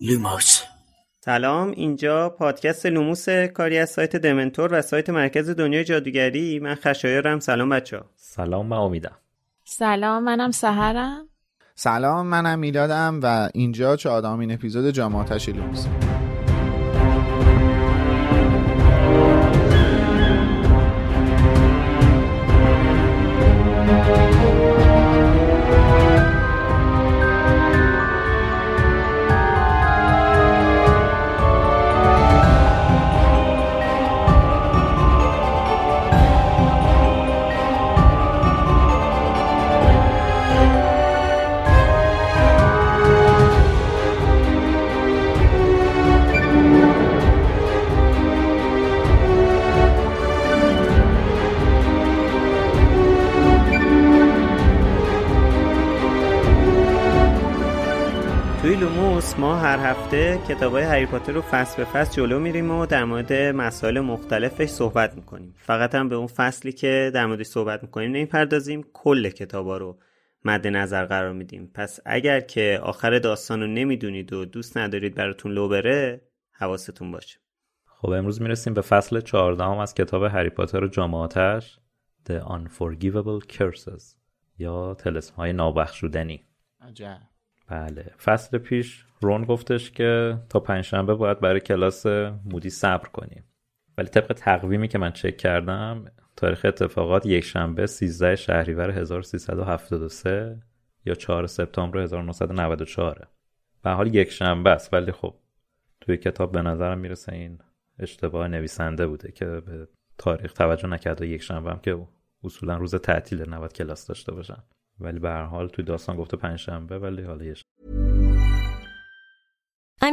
لوموس. سلام اینجا پادکست لوموس کاری از سایت دمنتور و سایت مرکز دنیای جادوگری. من خشایارم. سلام بچه ها. سلام من امیدم. سلام منم سحرم. سلام منم میلادم و اینجا چهارمین اپیزود جام آتش لوموس. کتاب های هری پاتر رو فصل به فصل جلو میریم و در مورد مسائل مختلفش صحبت می‌کنیم. فقط هم به اون فصلی که در موردش صحبت می‌کنیم نمی‌پردازیم کل کتابا رو مد نظر قرار میدیم. پس اگر که آخر داستان رو نمی‌دونید و دوست ندارید براتون لو بره حواستون باشه. خب امروز می‌رسیم به فصل چهاردهم از کتاب هری پاتر و جامعاتش The Unforgivable Curses یا تلسم های نابخشودنی. عجب. بله فصل پیش رون گفتش که تا پنجشنبه باید برای کلاس مودی صبر کنیم ولی طبق تقویمی که من چک کردم تاریخ اتفاقات یک شنبه 13 شهریور 1373 یا 4 سپتامبر 1994 به حال یک شنبه است ولی خب توی کتاب به نظرم می‌رسه این اشتباه نویسنده بوده که به تاریخ توجه نکرده. یک شنبه هم که اصولا روز تعطیل نباید کلاس داشته باشن ولی به هر حال توی داستان گفته پنجشنبه ولی حالا یه I'm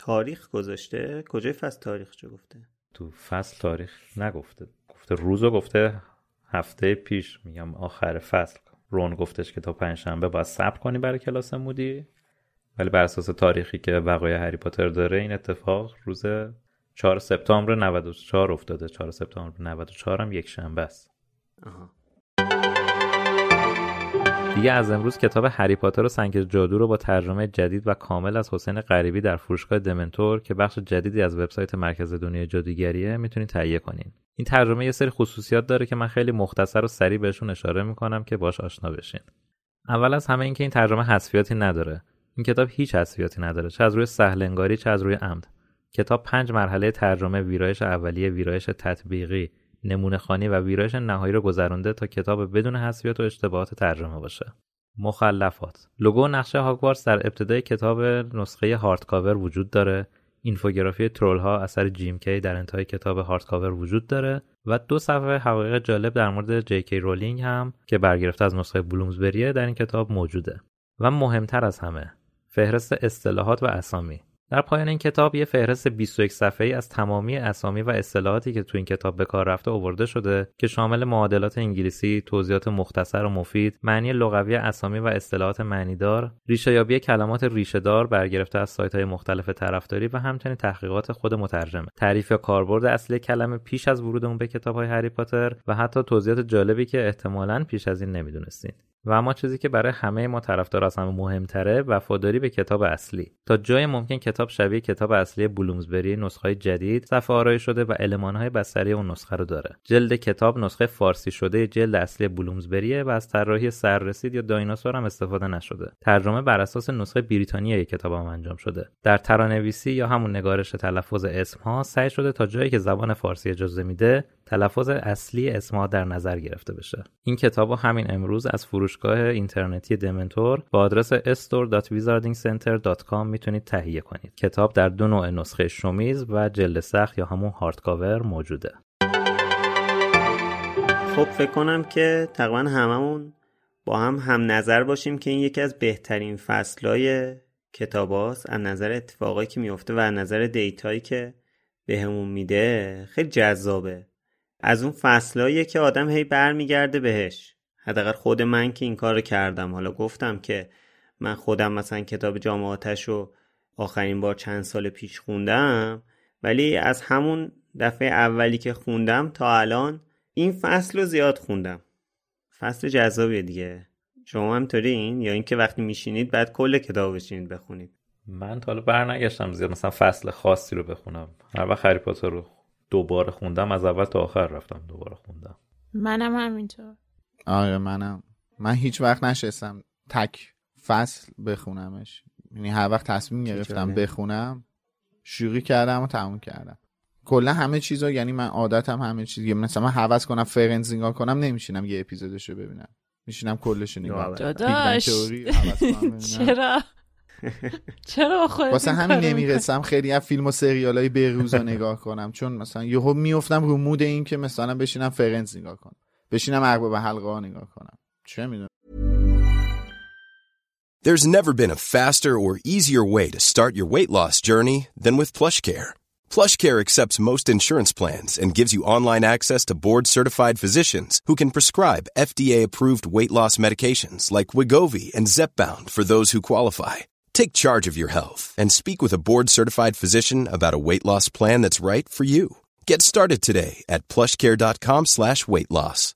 تاریخ گذاشته؟ کجای فصل تاریخ چه گفته؟ تو فصل تاریخ نگفته. گفته روزو گفته هفته پیش. میگم آخر فصل. رون گفتش که تا پنجشنبه باید صبر کنی برای کلاس مودی. ولی بر اساس تاریخی که وقایع هری پاتر داره این اتفاق روز 4 سپتامبر 94 افتاده. 4 سپتامبر 94 هم یک شنبه است. آها. دیگه از امروز کتاب هری پاتر و سنگ جادو رو با ترجمه جدید و کامل از حسین غریبی در فروشگاه دمنتور که بخش جدیدی از وبسایت مرکز دنیای جادوگریه می‌تونید تهیه کنین. این ترجمه یه سری خصوصیات داره که من خیلی مختصر و سریع بهشون اشاره می‌کنم که باش آشنا بشین. اول از همه اینکه این ترجمه حذفیاتی نداره. این کتاب هیچ حذفیاتی نداره چه از روی سهل انگاری چه از روی عمد. کتاب پنج مرحله ترجمه ویرایش اولیه ویرایش تطبیقی. نمونه خوانی و ویرایش نهایی رو گذرونده تا کتاب بدون حذفیات و اشتباهات ترجمه باشه. مخلفات لوگو نقشه هاگوارتس در ابتدای کتاب نسخه hardcover وجود داره. اینفوگرافی ترول ها اثر جیم کی در انتهای کتاب hardcover وجود داره و دو صفحه حقایق جالب در مورد جی کی رولینگ هم که برگرفته از نسخه بلومزبریه در این کتاب موجوده. و مهمتر از همه فهرست اصطلاحات و اسامی در پایان این کتاب یه فهرست 21 صفحه‌ای از تمامی اسامی و اصطلاحاتی که تو این کتاب به کار رفته آورده شده که شامل معادلات انگلیسی، توضیحات مختصر و مفید، معنی لغوی اسامی و اصطلاحات معنیدار، ریشه‌یابی کلمات ریشه‌دار برگرفته از سایت‌های مختلف طرفداری و همچنین تحقیقات خود مترجم، تعریف یا کاربرد اصلی کلمه پیش از ورودمون به کتاب‌های هری پاتر و حتی توضیحات جالبی که احتمالاً پیش از این نمی‌دونستین. و اما چیزی که برای همه ما طرفدار از همه مهمتره وفاداری به کتاب اصلی. تا جای ممکن کتاب شبیه کتاب اصلی بلومزبری نسخه جدید صفحه آرایی شده و المانهای بستری اون نسخه رو داره. جلد کتاب نسخه فارسی شده جلد اصلی بلومزبریه و از طراحی سررسید یا دایناسور هم استفاده نشده. ترجمه بر اساس نسخه بریتانیایی کتاب هم انجام شده. در ترانویسی یا همون نگارش تلفظ اسم ها سعی شده تا جایی که زبان فارسی اجازه میده تلفظ اصلی اسمها در نظر گرفته بشه. این کتاب همین امروز از فروشگاه اینترنتی دمنتور با آدرس store.wizardingcenter.com می‌تونید تهیه کنید. کتاب در دو نوع نسخه شومیز و جلد سخت یا همون هارد کاور موجوده. خب فکر کنم که تقریبا هممون با هم هم نظر باشیم که این یکی از بهترین فصلهای کتاب از نظر اتفاقایی که میفته و از نظر دیتایی که بهمون میده خیلی جذابه. از اون فصلهاییه که آدم هی برمیگرده بهش. حداقل خود من که این کار رو کردم. حالا گفتم که من خودم مثلا کتاب جامعاتش رو آخرین بار چند سال پیش خوندم ولی از همون دفعه اولی که خوندم تا الان این فصل رو زیاد خوندم. فصل جذابیه دیگه. شما هم این؟ یا اینکه وقتی میشینید بعد کل کتاب بشینید بخونید؟ من تا حالا برنگشتم زیاد. مثلا فصل خاصی رو بخونم. هر وقت هری پاتر رو دوباره خوندم از اول تا آخر رفتم دوباره خوندم. منم همینطور. آره منم. من هیچ وقت نشستم تک فصل بخونمش. یعنی هر وقت تصمیم گرفتم بخونم شوری کردم و تموم کردم. کلا همه چیزا یعنی من عادتم همه چیز. مثلا من حوض کنم فرنز نگاه کنم نمیشینم یه اپیزودش رو ببینم. میشینم کلش نگاه داداش. چرا؟ چرا خودت واسه همین نمی‌رسم خیلی از فیلم و سریال های نگاه کنم. چون مثلا یهو میفتم رو مود این که مثلا بشینم فرنز نگاه کنم. بشینم ارباب حلقه ها نگاه کنم چه میدونم There's never been a faster or easier way to start your weight loss journey than with PlushCare. PlushCare accepts most insurance plans and gives you online access to board-certified physicians who can prescribe FDA-approved weight loss medications like Wigovi and Zepbound for those who qualify. Take charge of your health and speak with a board-certified physician about a weight loss plan that's right for you. Get started today at plushcare.com slash weight loss.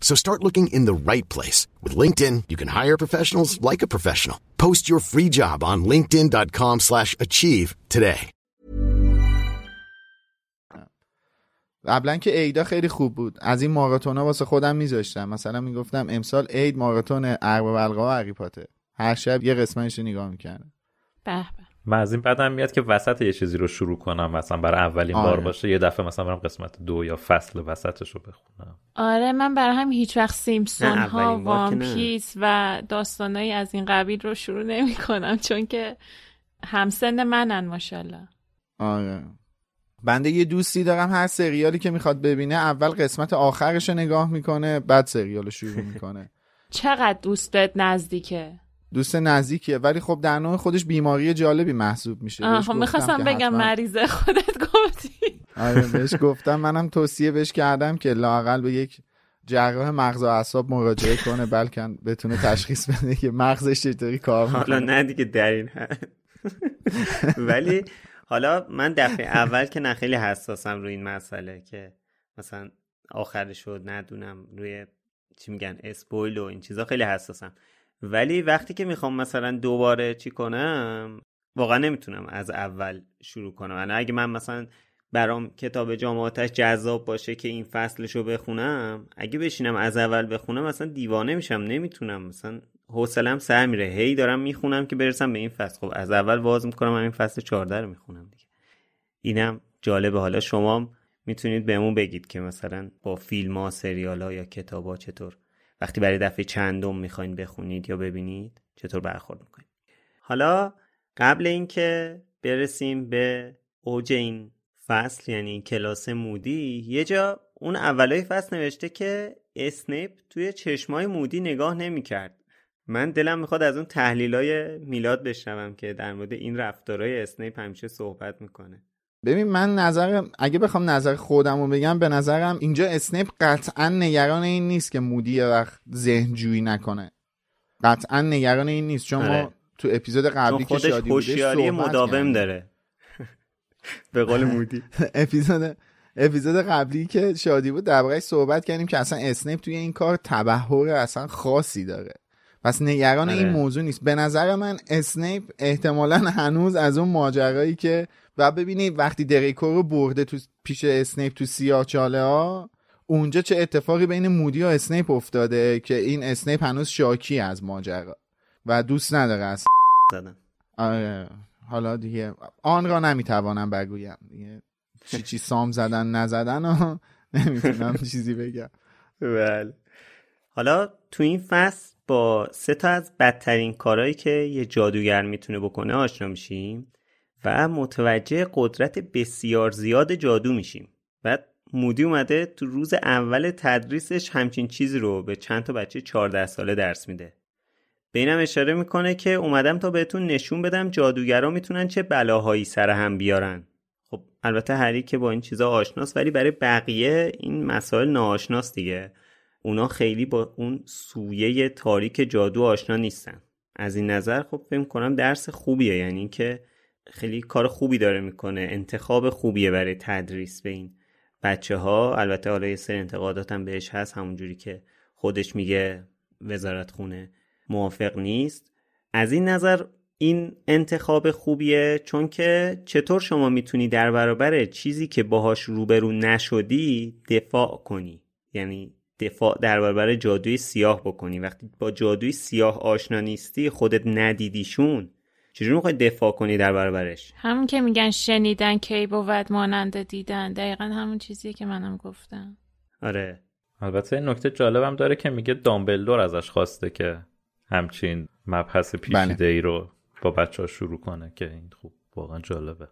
So start looking in the right place. With LinkedIn, you can hire professionals like a professional. Post your free job on linkedin.com slash achieve today. قبلا که ایدا خیلی خوب بود از این ماراتونا واسه خودم میذاشتم مثلا می‌گفتم امسال عید ماراتون ارب و بلغا و هر شب یه قسمتش نگاه می‌کردم به من از این بدم میاد که وسط یه چیزی رو شروع کنم مثلا برای اولین آره. بار باشه یه دفعه مثلا برم قسمت دو یا فصل وسطش رو بخونم. آره من برای هم هیچ وقت سیمپسون ها وان پیس و داستانایی از این قبیل رو شروع نمی کنم چون که همسن منن ماشاءالله. آره. بنده یه دوستی دارم هر سریالی که می‌خواد ببینه اول قسمت آخرش رو نگاه می‌کنه بعد سریال شروع می‌کنه. چقدر دوستت نزدیکه؟ دوست نزدیکیه. ولی خب در نوع خودش بیماری جالبی محسوب میشه. آها می‌خواستم بگم مریضه خودت گفتی. آره بهش گفتم. منم توصیه بهش کردم که لاقل به یک جراح مغز و اعصاب مراجعه کنه بلکه بتونه تشخیص بده که مغزش چطوری کار می‌کنه. حالا نه دیگه در این ولی حالا من دفعه اول که نه خیلی حساسم روی این مسئله که مثلا آخرش شد ندونم روی چی میگن اسپویل و این چیزا خیلی حساسم. ولی وقتی که می‌خوام مثلا دوباره چی کنم واقعا نمی‌تونم از اول شروع کنم. یعنی اگه من مثلا برام کتاب جامعاتش جذاب باشه که این فصلش رو بخونم اگه بشینم از اول بخونم مثلا دیوانه میشم. نمی‌تونم. مثلا حوصلم سر میره. هی دارم می‌خونم که برسم به این فصل. خب از اول واز می‌کنم این فصل 14 رو می‌خونم دیگه. اینم جالبه. حالا شما می‌تونید بهمون بگید که مثلا با فیلم ها سریال ها یا کتاب ها چطور وقتی برای دفعه چندم می‌خواین بخونید یا ببینید چطور برخورد می‌کنید؟ حالا قبل اینکه برسیم به اوج این فصل یعنی کلاس مودی یه جا اون اولای فصل نوشته که اسنیپ توی چشمای مودی نگاه نمی‌کرد. من دلم می‌خواد از اون تحلیلای میلاد بشنوم که در مورد این رفتارهای اسنیپ همیشه صحبت می‌کنه. ببین من نظر اگه بخوام نظر خودم رو بگم به نظرم اینجا اسنیپ قطعا نگران این نیست که مودی یه وقت ذهن جویی نکنه. قطعا نگران این نیست. چون ما آره. تو اپیزود قبلی که شادی بوده مداوم داره. به قول مودی. اپیزود اپیزود قبلی که شادی بود در صحبت کردیم که اصلا اسنیپ توی این کار تبحر اصلا خاصی داره. پس نگران این آره. موضوع نیست. به نظر من اسنیپ احتمالا هنوز از اون ماجرایی که و ببینید وقتی دریکو رو برده تو پیش اسنیپ تو سیاه چاله ها اونجا چه اتفاقی بین مودی و اسنیپ افتاده که این اسنیپ هنوز شاکی از ماجرا و دوست نداره از آره. حالا دیگه آن را نمی‌توانم بگویم. دیگه چی چی سام زدن نزدن و نمی‌تونم چیزی بگم. بله. حالا تو این فصل با سه تا از بدترین کارهایی که یه جادوگر می‌تونه بکنه آشنا میشیم. و متوجه قدرت بسیار زیاد جادو میشیم. بعد مودی اومده تو روز اول تدریسش همچین چیزی رو به چند تا بچه 14 ساله درس میده. به اینم اشاره می‌کنه که اومدم تا بهتون نشون بدم جادوگرا می‌تونن چه بلاهایی سر هم بیارن. خب البته هری که با این چیزا آشناست ولی برای بقیه این مسائل ناآشناست دیگه. اونا خیلی با اون سویه تاریک جادو آشنا نیستن. از این نظر خب فکر کنم درس خوبیه یعنی که خیلی کار خوبی داره می‌کنه. انتخاب خوبیه برای تدریس به این بچه ها البته حالا یه سر انتقاداتم بهش هست همونجوری که خودش میگه وزارت خونه موافق نیست. از این نظر این انتخاب خوبیه چون که چطور شما می‌تونی در برابر چیزی که باهاش روبرو نشدی دفاع کنی؟ یعنی دفاع در برابر جادوی سیاه بکنی. وقتی با جادوی سیاه آشنا نیستی خودت ندیدیشون. چجوری می‌خوای دفاع کنی در برابرش؟ همون که میگن شنیدن کی بود مانند دیدن. دقیقا همون چیزیه که منم گفتم. آره. البته نکته جالبم داره که میگه دامبلدور ازش خواسته که همچین مبحث پیچیده بله. ای رو با بچه ها شروع کنه که این خوب واقعا جالبه.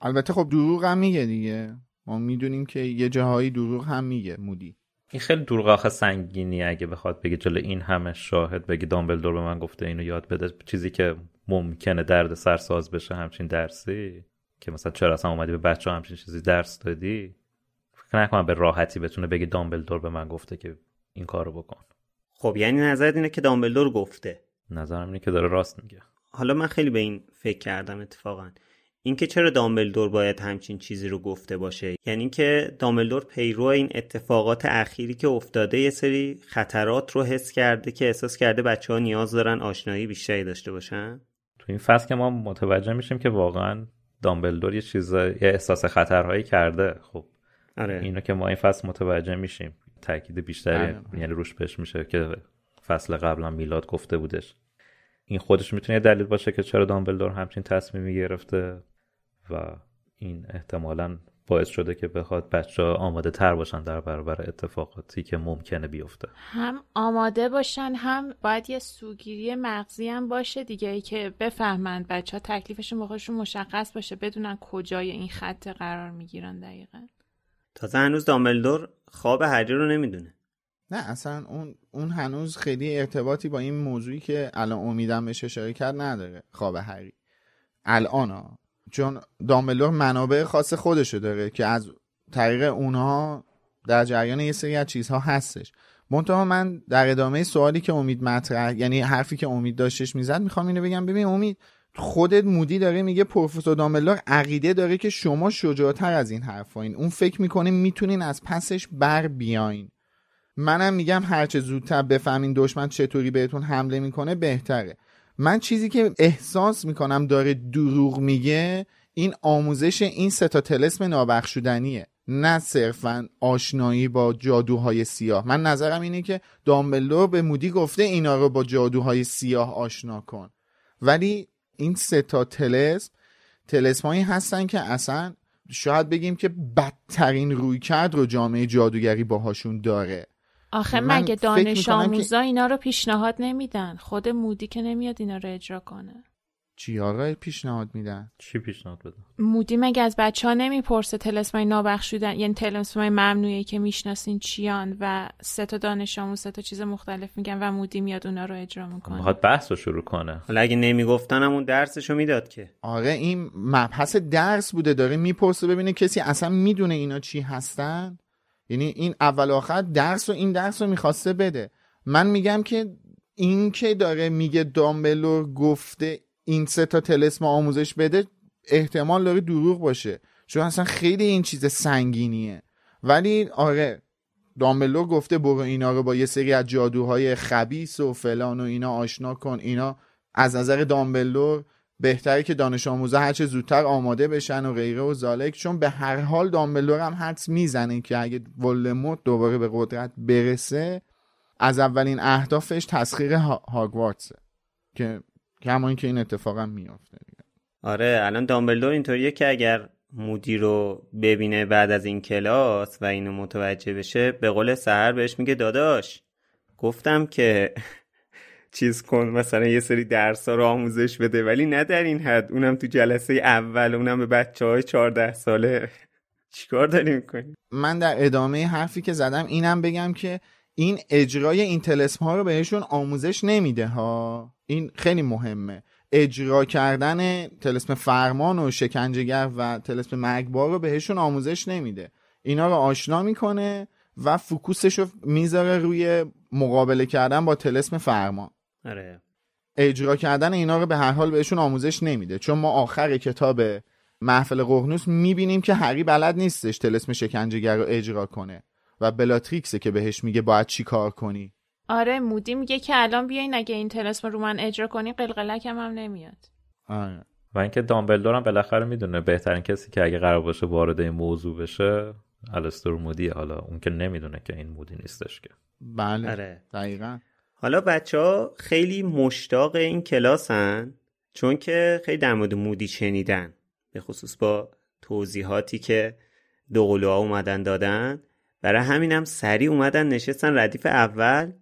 البته خب دروغ هم میگه دیگه. ما می‌دونیم که یه جاهایی دروغ هم میگه مودی. این خیلی آخه سنگینی اگه بخواد بگه جلو این همه شاهد بگه دامبلدور به من گفته اینو یاد بده. چیزی که ممکنه درد سرساز بشه همچین درسی که مثلا چرا اصلا اومدی به بچه همچین چیزی درس دادی؟ فکر نکنم به راحتی بتونه بگه دامبلدور به من گفته که این کارو بکن. خب یعنی نظرت اینه که دامبلدور گفته؟ نظرم اینه که داره راست میگه. حالا من خیلی به این فکر کردم اتفاقا. اینکه چرا دامبلدور باید همچین چیزی رو گفته باشه؟ یعنی اینکه دامبلدور پیرو این اتفاقات اخیری که افتاده یه سری خطرات رو حس کرده که احساس کرده بچه ها نیاز دارن آشنایی بیشتری داشته باشن. تو این فصل که ما متوجه میشیم که واقعا دامبلدور یه چیز یه احساس خطرهایی کرده. خب آره. اینو که ما این فصل متوجه میشیم. تاکید بیشتری آره. یعنی روش پیش میشه که فصل قبلا میلاد گفته بودش. این خودش می‌تونه دلیل باشه که چرا دامبلدور همچین تصمیمی گرفته. و این احتمالا باعث شده که بخواد بچه ها آماده تر باشن در برابر اتفاقاتی که ممکنه بیفته. هم آماده باشن هم باید یه سوگیری مغزی هم باشه دیگه ای که بفهمند بچه ها تکلیفشون با خودشون مشخص باشه بدونن کجای این خط قرار می‌گیرن دقیقا. تازه هنوز دامبلدور خواب هری رو نمی‌دونه. نه اصلا اون اون هنوز خیلی ارتباطی با این موضوعی که الان امیدم بهش اشاره کرد نداره خواب هری. الان ها. چون دامبلور منابع خاص خودشو داره که از طریق اونها در جریان یه سری از چیزها هستش. منتها من در ادامه سوالی که امید مطرح یعنی حرفی که امید داشتش می‌زد می‌خوام اینو بگم. ببین امید خودت مودی داره میگه پروفسور دامبلور عقیده داره که شما شجاعتر از این حرفاین اون فکر می‌کنه می‌تونین از پسش بر بیاین. منم میگم هرچه زودتر بفهمین دشمن چطوری بهتون حمله می‌کنه بهتره. من چیزی که احساس می‌کنم داره دروغ میگه این آموزش این ستا تلسم نابخشودنیه. نه صرفا آشنایی با جادوهای سیاه. من نظرم اینه که دامبلور به مودی گفته اینا رو با جادوهای سیاه آشنا کن. ولی این ستا تلسم تلسم هایی هستن که اصلا شاید بگیم که بدترین روی کرد رو جامعه جادوگری باهاشون داره. آخه مگه دانش آموزا اینا رو پیشنهاد نمیدن؟ خود مودی که نمیاد اینا رو اجرا کنه. چی آقا پیشنهاد میدن؟ چی پیشنهاد بده مودی مگه از بچه ها نمی‌پرسه تلسمای نابخشودن یعنی تلسمای ممنوعی که می‌شناسین چیان و سه تا دانش آموز سه تا چیز مختلف میگن و مودی میاد اونا رو اجرا می‌کنه. می‌خواد بحث رو شروع کنه. حالا اگه نمی‌گفتن همون درسشو می‌داد که. آره این مبحث درس بوده داره می‌پرسه ببینه کسی اصلا می‌دونه اینا چی هستن؟ یعنی این اول آخر درس و این درس رو می‌خواسته بده. من میگم که این که داره میگه دامبلور گفته این سه تا تلسم آموزش بده احتمال داره دروغ باشه. چون اصلا خیلی این چیز سنگینیه. ولی آره دامبلور گفته برو اینا رو با یه سری از جادوهای خبیس و فلان و اینا آشنا کن اینا از نظر دامبلور بهتره که دانش آموزا هرچه زودتر آماده بشن و غیره و زالک چون به هر حال دامبلور هم حدس می‌زنه که اگه ولدمورت دوباره به قدرت برسه از اولین اهدافش تسخیر هاگوارتسه. که کما اینکه این اتفاقا میافته آره الان دامبلدور اینطوریه که اگر مودی رو ببینه بعد از این کلاس و اینو متوجه بشه به قول سهر بهش میگه داداش گفتم که چیز کن مثلا یه سری درس ها رو آموزش بده. ولی نه در این حد. اونم تو جلسه اول اونم به بچه های 14 ساله. چیکار داری می‌کنی من در ادامه حرفی که زدم اینم بگم که این اجرای این تلسم ها رو بهشون آموزش نمیده ها. این خیلی مهمه. اجرا کردن تلسم فرمان و شکنجهگر و تلسم مرگبار رو بهشون آموزش نمیده. اینا رو آشنا می‌کنه و فوکوسش رو می‌ذاره روی مقابله کردن با تلسم فرمان. آره. اجرا کردن اینا رو به هر حال بهشون آموزش نمیده. چون ما آخر کتاب محفل قرنوس می‌بینیم که هری بلد نیستش تلسم شکنجهگر رو اجرا کنه و بلاتریکسه که بهش میگه باید چی کار کنی. آره مودی میگه که الان بیاین اگه این تلسم رو من اجرا کنی قلقلکم هم نمیاد. آره. و اینکه دامبلدور هم بالاخره می‌دونه بهترین کسی که اگه قرار باشه وارد این موضوع بشه الستور مودیه. حالا اون که نمی‌دونه که این مودی نیستش که. بله. آره. دقیقا. حالا بچه ها خیلی مشتاق این کلاسن چون که خیلی در مورد مودی شنیدن به خصوص با توضیحاتی که دوقلوها اومدن دادن. برای همینم سریع اومدن نشستن ردیف اول.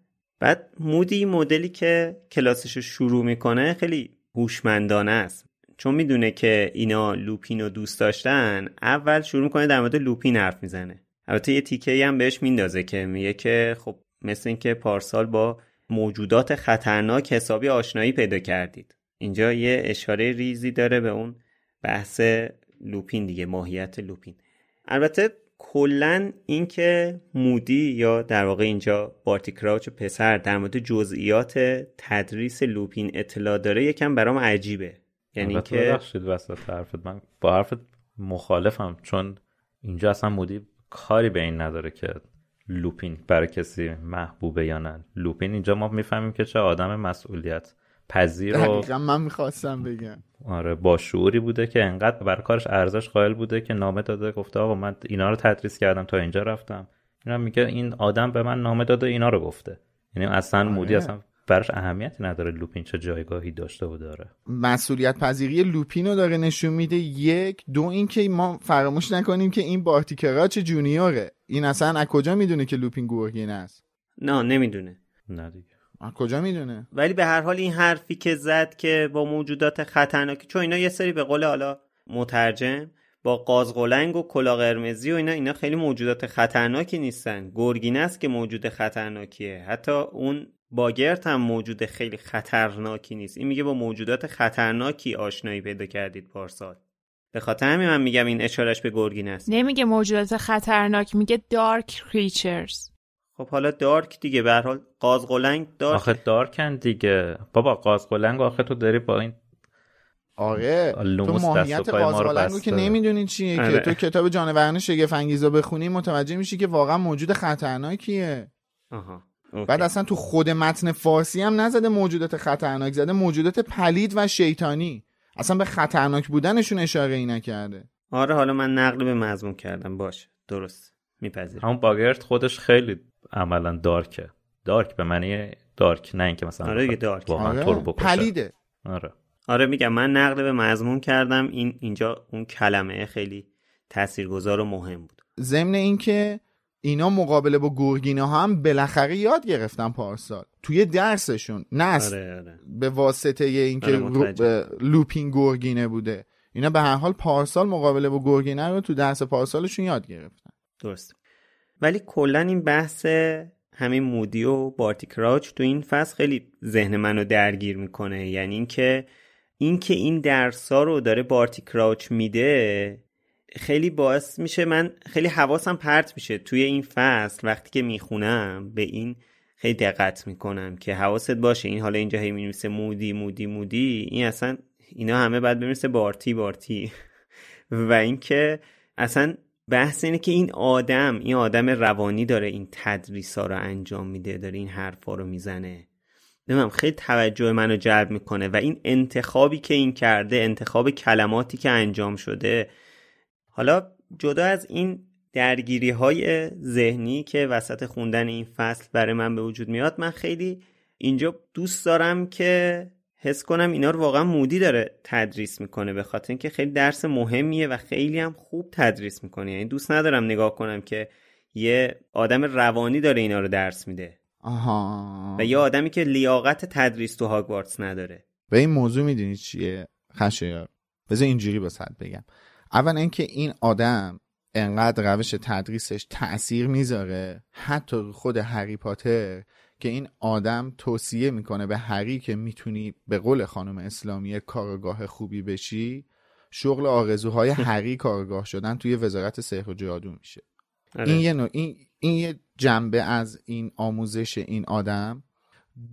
بعد مودی مدلی که کلاسش رو شروع می‌کنه خیلی هوشمندانه است. چون می‌دونه که اینا لوپین رو دوست داشتن اول شروع می‌کنه در مورد لوپین حرف می‌زنه. البته یه تیکه هم بهش میندازه که میگه که خب مثل اینکه پارسال با موجودات خطرناک حسابی آشنایی پیدا کردید. اینجا یه اشاره ریزی داره به اون بحث لوپین دیگه ماهیت لوپین. البته کلا اینکه مودی یا در واقع اینجا بارتی کراوچ پسر در مورد جزئیات تدریس لوپین اطلاع داره یکم برام عجیبه. یعنی که ببخشید وسط حرفت من با حرفت مخالفم چون اینجا اصلا مودی کاری به این نداره که لوپین برای کسی محبوبه یا نه. لوپین اینجا ما می‌فهمیم که چه آدم مسئولیت پذیر دقیقا من می‌خواستم بگم. آره با شعوری بوده که انقدر بر کارش ارزش قائل بوده که نامه داده گفته آقا من اینا رو تدریس کردم تا اینجا رفتم. اینا میگه این آدم به من نامه داده اینا رو گفته. یعنی اصلا آره. مودی اصلا براش اهمیتی نداره لوپین چه جایگاهی داشته و داره. مسئولیت پذیری لوپین رو داره نشون میده یک دو اینکه ما فراموش نکنیم که این بارتی کراچ جونیوره. این اصلا از کجا می‌دونه که لوپین گورگین است؟ نه نمی‌دونه. نه دیگه. کجا می‌دونه؟ ولی به هر حال این حرفی که زد که با موجودات خطرناکی چون اینا یه سری به قول حالا مترجم با قازقلنگ و کلا قرمزی و اینا اینا خیلی موجودات خطرناکی نیستن. گرگینه است که موجود خطرناکیه. حتی اون باگرت هم موجود خیلی خطرناکی نیست. این میگه با موجودات خطرناکی آشنایی پیدا کردید پارسال. به خاطر همین من میگم این اشارش به گرگین است. نمیگه موجودات خطرناک میگه دارک کریچرز خب حالا دارک دیگه به هر حال قازقلنگ دارک آخه دارکن دیگه. بابا قازقلنگ آخه تو داری با این آره تو ماهیت قازقلنگو که. نمی‌دونی چیه آره. که تو کتاب جانوران شگفت انگیزا بخونی متوجه میشی که واقعا موجود خطرناکیه. آها. اوکی. بعد اصلا تو خود متن فارسی هم نزده موجودات خطرناک زده موجودات پلید و شیطانی. اصلا به خطرناک بودنشون اشاره ای نکرده. آره حالا من نقل به مضمون کردم. باشه درست. میپذیرم. همون باگرت خودش خیلی عملا دارکه. دارک به معنی دارک نه اینکه مثلا آره دیگه دارک. واقعا آره پلیده. آره. آره میگم من نقل به مضمون کردم. این اینجا اون کلمه خیلی تاثیرگذار و مهم بود. ضمن اینکه اینا مقابله با گرگینه ها هم بالاخره یاد گرفتن پارسال. توی درسشون. نه آره آره. به واسطه اینکه آره، لوپین گرگینه بوده. اینا به هر حال پارسال مقابله با گرگینه رو تو درس پارسالشون یاد گرفتن. درست. ولی کلا این بحث همین مودی و بارتی کراچ تو این فصل خیلی ذهن منو درگیر می‌کنه. یعنی اینکه اینکه این درس ها رو داره بارتی کراچ میده خیلی باعث میشه من خیلی حواسم پرت میشه توی این فصل وقتی که می‌خونم به این خیلی دقت می‌کنم که حواست باشه این حالا اینجا هی می‌نویسه مودی مودی مودی این اصلا اینا همه بعد بنویسه بارتی بارتی. و اینکه اصلا بحث اینه که این آدم این آدم روانی داره این تدریس ها رو انجام میده داره این حرفا رو می‌زنه. نمیم خیلی توجه منو جلب می‌کنه و این انتخابی که این کرده انتخاب کلماتی که انجام شده حالا جدا از این درگیری های ذهنی که وسط خوندن این فصل برای من به وجود میاد من خیلی اینجا دوست دارم که حس کنم اینا رو واقعا مودی داره تدریس می‌کنه به خاطر اینکه خیلی درس مهمیه و خیلی هم خوب تدریس می‌کنه. یعنی دوست ندارم نگاه کنم که یه آدم روانی داره اینا رو درس میده. آها. و یه آدمی که لیاقت تدریس تو هاگوارتس نداره. به این موضوع می‌دونی چیه؟ خشایار بذار اینجوری با بگم. اول اینکه این آدم انقدر روش تدریسش تاثیر می‌ذاره حتی خود هری پاتر که این آدم توصیه می‌کنه به هری که می‌تونی به قول خانم اسلامی کارگاه خوبی بشی شغل آرزوهای هری کارگاه شدن توی وزارت سحر و جادو میشه آره. این یه این, این یه جنبه از این آموزش این آدم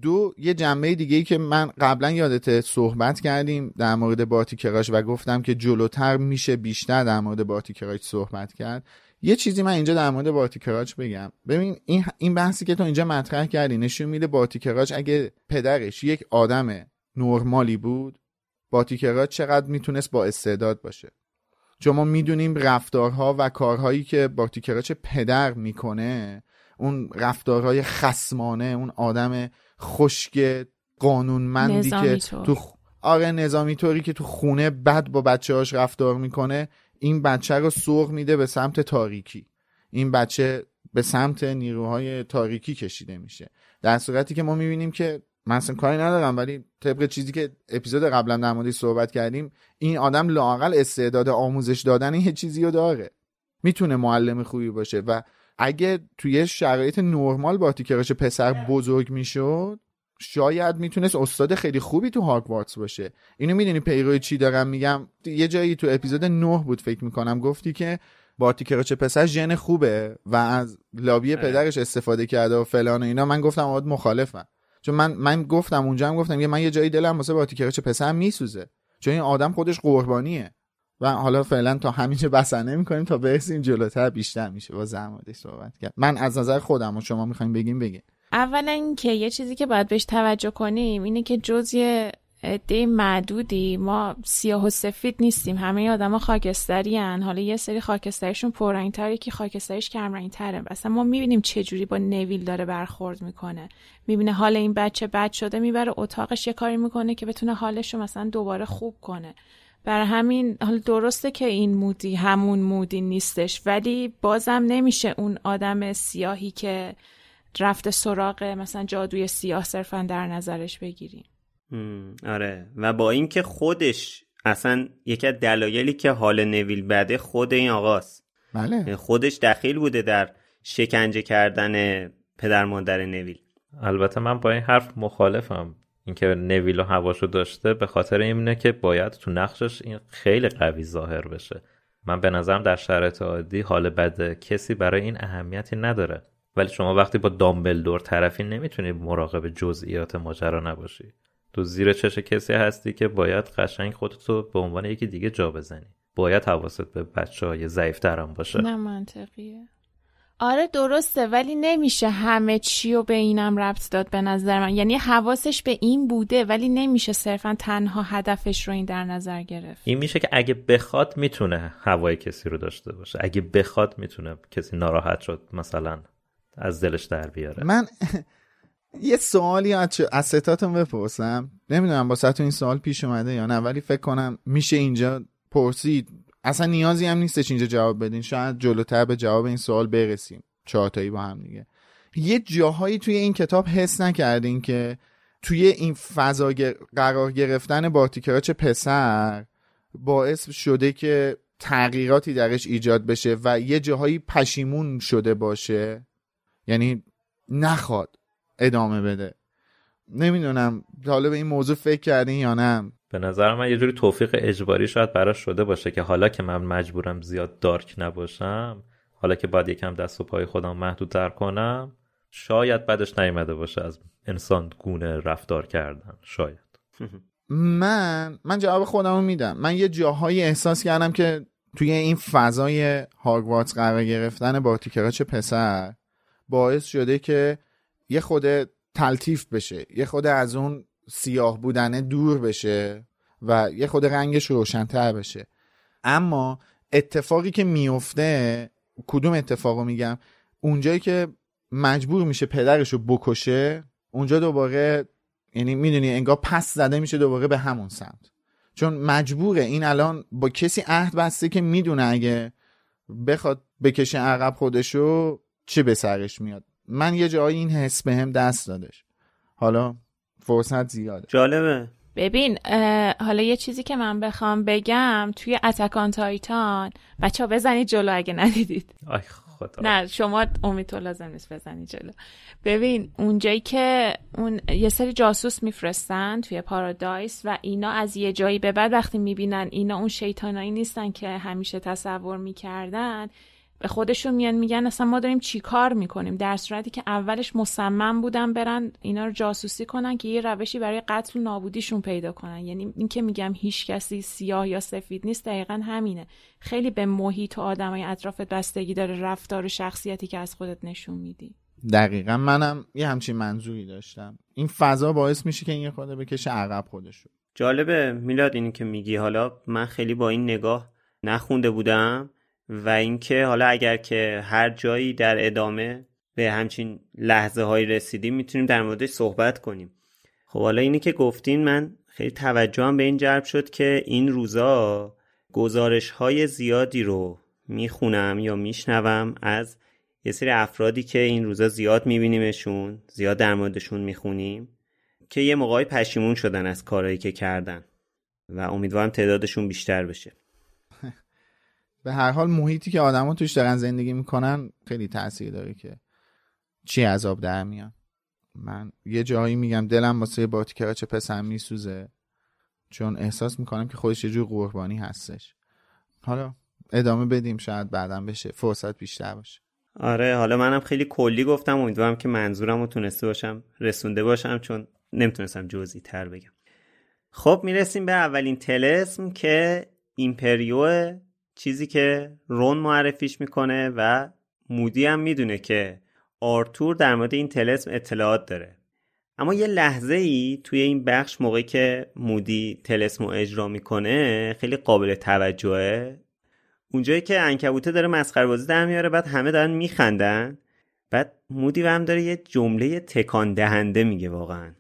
دو یه جنبه دیگه ای که من قبلا یادت صحبت کردیم در مورد کراش و گفتم که جلوتر میشه بیشتر در مورد کراش صحبت کرد. یه چیزی من اینجا در مورد کراچ بگم. ببین این این بحثی که تو اینجا مطرح کردی نشون میده کراچ اگه پدرش یک آدم نرمالی بود کراچ چقدر می‌تونست با استعداد باشه. چون ما می‌دونیم رفتارها و کارهایی که کراچ پدر می‌کنه اون رفتارهای خسمانه اون آدم خشک قانونمندی که تو آره نظامی طوری که تو خونه بد با بچه هاش رفتار می‌کنه این بچه رو سوق میده به سمت تاریکی. این بچه به سمت نیروهای تاریکی کشیده میشه. در صورتی که ما می‌بینیم که من اصلا کاری ندارم ولی طبق چیزی که اپیزود قبلا در موردش صحبت کردیم این آدم لاقل استعداد آموزش دادن یه چیزی رو داره. می‌تونه معلم خوبی باشه و اگه توی شرایط نرمال با تیکرش پسر بزرگ می‌شد شاید می‌تونست استاد خیلی خوبی تو هاگوارتس باشه. اینو می‌دونی پیروی چی دارم میگم؟ یه جایی تو اپیزود 9 بود فکر می‌کنم گفتی که بارتی کراچ پسر ژن خوبه و از لابی آره. پدرش استفاده کرده و فلان و اینا. من گفتم آد مخالفم. چون من من گفتم اونجا هم گفتم یه من یه جایی دلم واسه بارتی کراچ پسر میسوزه. چون این آدم خودش قربانیه. و حالا فعلا تا همینجا بسنه می‌کنیم تا برسیم جلوتر بیشتر میشه. با زحمتش صحبت کرد. من از نظر خودم و شما می‌خوایم بگیم بگیم. اولا اینکه یه چیزی که باید بهش توجه کنیم اینه که جز یه عده معدودی ما سیاه و سفید نیستیم. همه آدم خاکستری هن. حالا یه سری خاکستریشون پررنگتره که خاکستریش کمرنگتره. اصلا ما می‌بینیم چه جوری با نویل داره برخورد می‌کنه. می‌بینه حال این بچه بد شده می‌بره اتاقش یه کاری می‌کنه که بتونه حالش رو مثلا دوباره خوب کنه. بر همین حال درسته که این مودی همون مودی نیستش ولی بازم نمیشه اون آدم سیاهی که رفته سراغ مثلا جادوی سیاه صرفا در نظرش بگیریم. آره. و با اینکه خودش اصلا یکی از دلایلی که حال نویل بده خود این آقاست. بله. یعنی خودش دخیل بوده در شکنجه کردن پدر مادر نویل. البته من با این حرف مخالفم. اینکه نویل و هواشو داشته به خاطر اینه که باید تو نقشش این خیلی قوی ظاهر بشه. من به نظرم در شرایط عادی حال بد کسی برای این اهمیتی نداره. ولی شما وقتی با دامبلدور طرفی نمی‌تونی مراقب جزئیات ماجرا نباشی. تو زیر چش کسی هستی که باید قشنگ خودتو به عنوان یکی دیگه جا بزنی. باید حواست به بچه های ضعیف باشه. نه منطقیه. آره درسته ولی نمیشه همه چی رو به اینم ربط داد به نظر من. یعنی حواسش به این بوده ولی نمیشه صرفا تنها هدفش رو این در نظر گرفت. این میشه که اگه بخواد می‌تونه هوای کسی رو داشته باشه. اگه بخواد می‌تونه کسی ناراحت شد مثلا از دلش در بیاره. من یه سوالی از ستاتون بپرسم. نمی‌دونم با تو این سوال پیش اومده یا نه ولی فکر کنم میشه اینجا پرسید. اصلا نیازی هم نیستش اینجا جواب بدین. شاید جلوتر به جواب این سوال برسیم. چهارتایی با هم دیگه. یه جاهایی توی این کتاب حس نکردین که توی این فضا قرار گرفتن بارتیکراچ پسر باعث شده که تغییراتی درش ایجاد بشه و یه جاهایی پشیمون شده باشه؟ یعنی نخواد ادامه بده. نمی‌دونم حالا به این موضوع فکر کردین یا نه. به نظر من یه جوری توفیق اجباری شاید براش شده باشه که حالا که من مجبورم زیاد دارک نباشم حالا که باید یکم دست و پای خودم محدودتر کنم شاید بعدش نیومده باشه از انسان گونه رفتار کردن شاید. من من جواب خودم میدم. من یه جاهایی احساس کردم که توی این فضای هاگوارتس قرار گرفتن با تیکراچ پسر باعث شده که یه خود تلتیف بشه یه خود از اون سیاه بودنه دور بشه و یه خود رنگش روشنتر بشه. اما اتفاقی که میفته کدوم اتفاقو میگم؟ اونجایی که مجبور میشه پدرشو بکشه اونجا دوباره یعنی می‌دونی انگار پس زده میشه دوباره به همون سمت. چون مجبوره. این الان با کسی عهد بسته که می‌دونه اگه بخواد بکشه عقب خودشو چه به سرش میاد؟ من یه جایی این حس به دست دادش. حالا فرصت زیاده. جالبه. ببین حالا یه چیزی که من بخوام بگم توی اتکان تایتان بچه ها بزنید جلو اگه ندیدید. آی خدا. نه شما امید تو لازم نیست بزنید جلو. ببین اونجایی که اون یه سری جاسوس میفرستن توی پارادایس و اینا از یه جایی به بعد وقتی می‌بینن اینا اون شیطانایی نیستن که همیشه تصور می‌کردن به خودشون میان میگن اصلا ما داریم چی کار می‌کنیم؟ در صورتی که اولش مصمم بودن برن اینا رو جاسوسی کنن که یه روشی برای قتل و نابودیشون پیدا کنن. یعنی این که میگم هیچ کسی سیاه یا سفید نیست دقیقا همینه. خیلی به محیط و آدمای اطرافت بستگی داره رفتار و شخصیتی که از خودت نشون میدی. دقیقا منم یه همچین منظوری داشتم. این فضا باعث میشه که این خورده بکشه عقب خودشو. جالبه میلاد اینی که میگی. حالا من خیلی با این نگاه نخونده بودم. و اینکه حالا اگر که هر جایی در ادامه به همچین لحظه هایی رسیدیم می‌تونیم در موردش صحبت کنیم. خب حالا اینی که گفتین من خیلی توجهم به این جرب شد که این روزا گزارش های زیادی رو می‌خونم یا میشنوم از یه سری افرادی که این روزا زیاد میبینیمشون زیاد در موردشون می‌خونیم که یه موقعی پشیمون شدن از کارهایی که کردن و امیدوارم تعدادشون بیشتر بشه. به هر حال محیطی که آدما توش دارن زندگی می‌کنن خیلی تاثیر داره که چی عذاب در میان. من یه جایی میگم دلم واسه چه پسم میسوزه. چون احساس می‌کنم که خودش یه جور قربانی هستش. حالا ادامه بدیم شاید بعدم بشه. فرصت بیشتر باشه. آره حالا منم خیلی کلی گفتم. امیدوارم که منظورم رو تونسته باشم رسونده باشم چون نمی‌تونستم جزئی تر بگم. خب می‌رسیم به اولین تلسم که ایمپریو چیزی که رون معرفیش می‌کنه و مودی هم می‌دونه که آرتور در مورد این تلسم اطلاعات داره. اما یه لحظه ای توی این بخش موقعی که مودی تلسم رو اجرا می‌کنه خیلی قابل توجهه. اونجایی که انکبوته داره مسخره بازی در میاره بعد همه دارن میخندن. بعد مودی هم داره یه جمله تکان دهنده میگه واقعا.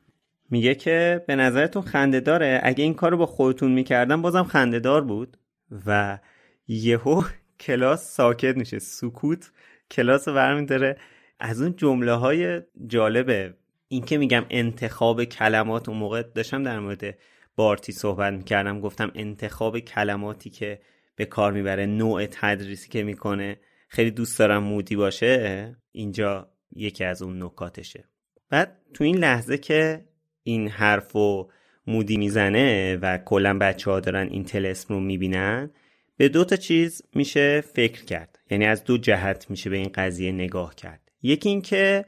میگه که به نظرتون خنده داره؟ اگه این کار با خودتون می‌کردن بازم خنده دار بود. و یهو کلاس ساکت میشه سکوت. کلاس رو داره. از اون جمله های جالبه این که میگم انتخاب کلمات اون موقع داشتم در مورد بارتی صحبت می‌کردم. گفتم انتخاب کلماتی که به کار می‌بره نوع تدریسی که می‌کنه. خیلی دوست دارم مودی باشه. اینجا یکی از اون نکاتشه. بعد تو این لحظه که این حرف و مودی می‌زنه و کلا بچه ها دارن این تلسم رو می‌بینن به دو تا چیز میشه فکر کرد. یعنی از دو جهت میشه به این قضیه نگاه کرد. یکی اینکه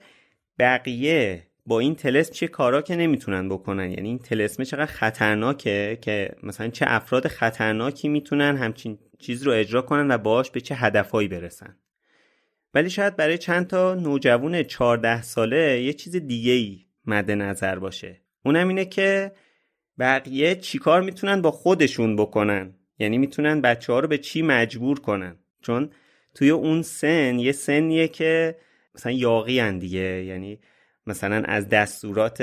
بقیه با این تلسم چه کارا که نمی‌تونن بکنن؟ یعنی این تلسم چقدر خطرناکه که مثلا چه افراد خطرناکی می‌تونن همچین چیز رو اجرا کنن و باش به چه هدفهایی برسن. ولی شاید برای چند تا نوجوان 14 ساله یه چیز دیگه ای مد نظر باشه. اونم اینه که بقیه چیکار می‌تونن با خودشون بکنن؟ یعنی می‌تونن بچه ها رو به چی مجبور کنن؟ چون توی اون سن یه سنیه که مثلا یاقی دیگه. یعنی مثلا از دستورات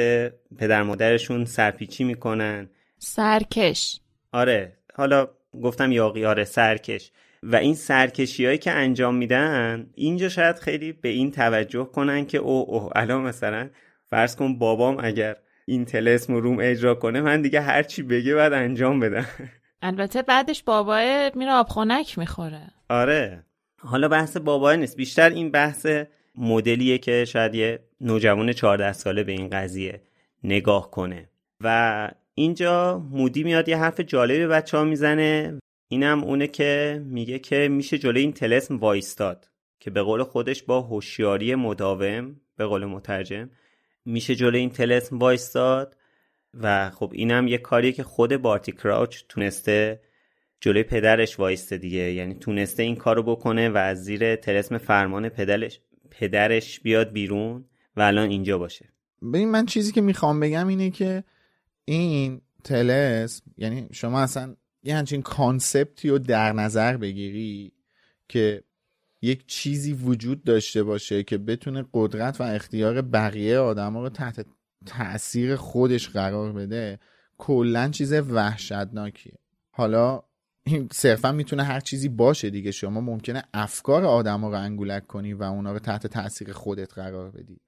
پدر مادرشون سرپیچی می‌کنن. سرکش. آره. حالا گفتم یاقی آره سرکش. و این سرکشی هایی که انجام میدن اینجا شاید خیلی به این توجه کنن که او اوه الان مثلا فرض کن بابام اگر این تلسم روم اجرا کنه من دیگه هرچی بگه باید انجام بدم. البته بعدش بابای میره آبخونک می‌خوره. آره. حالا بحث بابای نیست. بیشتر این بحث مدلیه که شاید یه نوجوان 14 ساله به این قضیه نگاه کنه. و اینجا مودی میاد یه حرف جالبی به بچه ها می‌زنه. اینم اونه که میگه که میشه جلوی این تلسم وایستاد که به قول خودش با هوشیاری مداوم به قول مترجم میشه جلوی این تلسم وایستاد و خب اینم یه کاریه که خود بارتی کراوچ تونسته جلوی پدرش وایسته دیگه. یعنی تونسته این کارو بکنه و از زیر تلسم فرمان پدرش پدرش بیاد بیرون و الان اینجا باشه. ببین من چیزی که می‌خوام بگم اینه که این تلسم یعنی شما اصلا یه همچین کانسپتی رو در نظر بگیری که یک چیزی وجود داشته باشه که بتونه قدرت و اختیار بقیه آدم رو تحت تاثیر خودش قرار بده کلا چیز وحشتناکیه. حالا این صرفا می‌تونه هر چیزی باشه دیگه. شما ممکنه افکار آدم رو انگولک کنی و اونا رو تحت تاثیر خودت قرار بدی.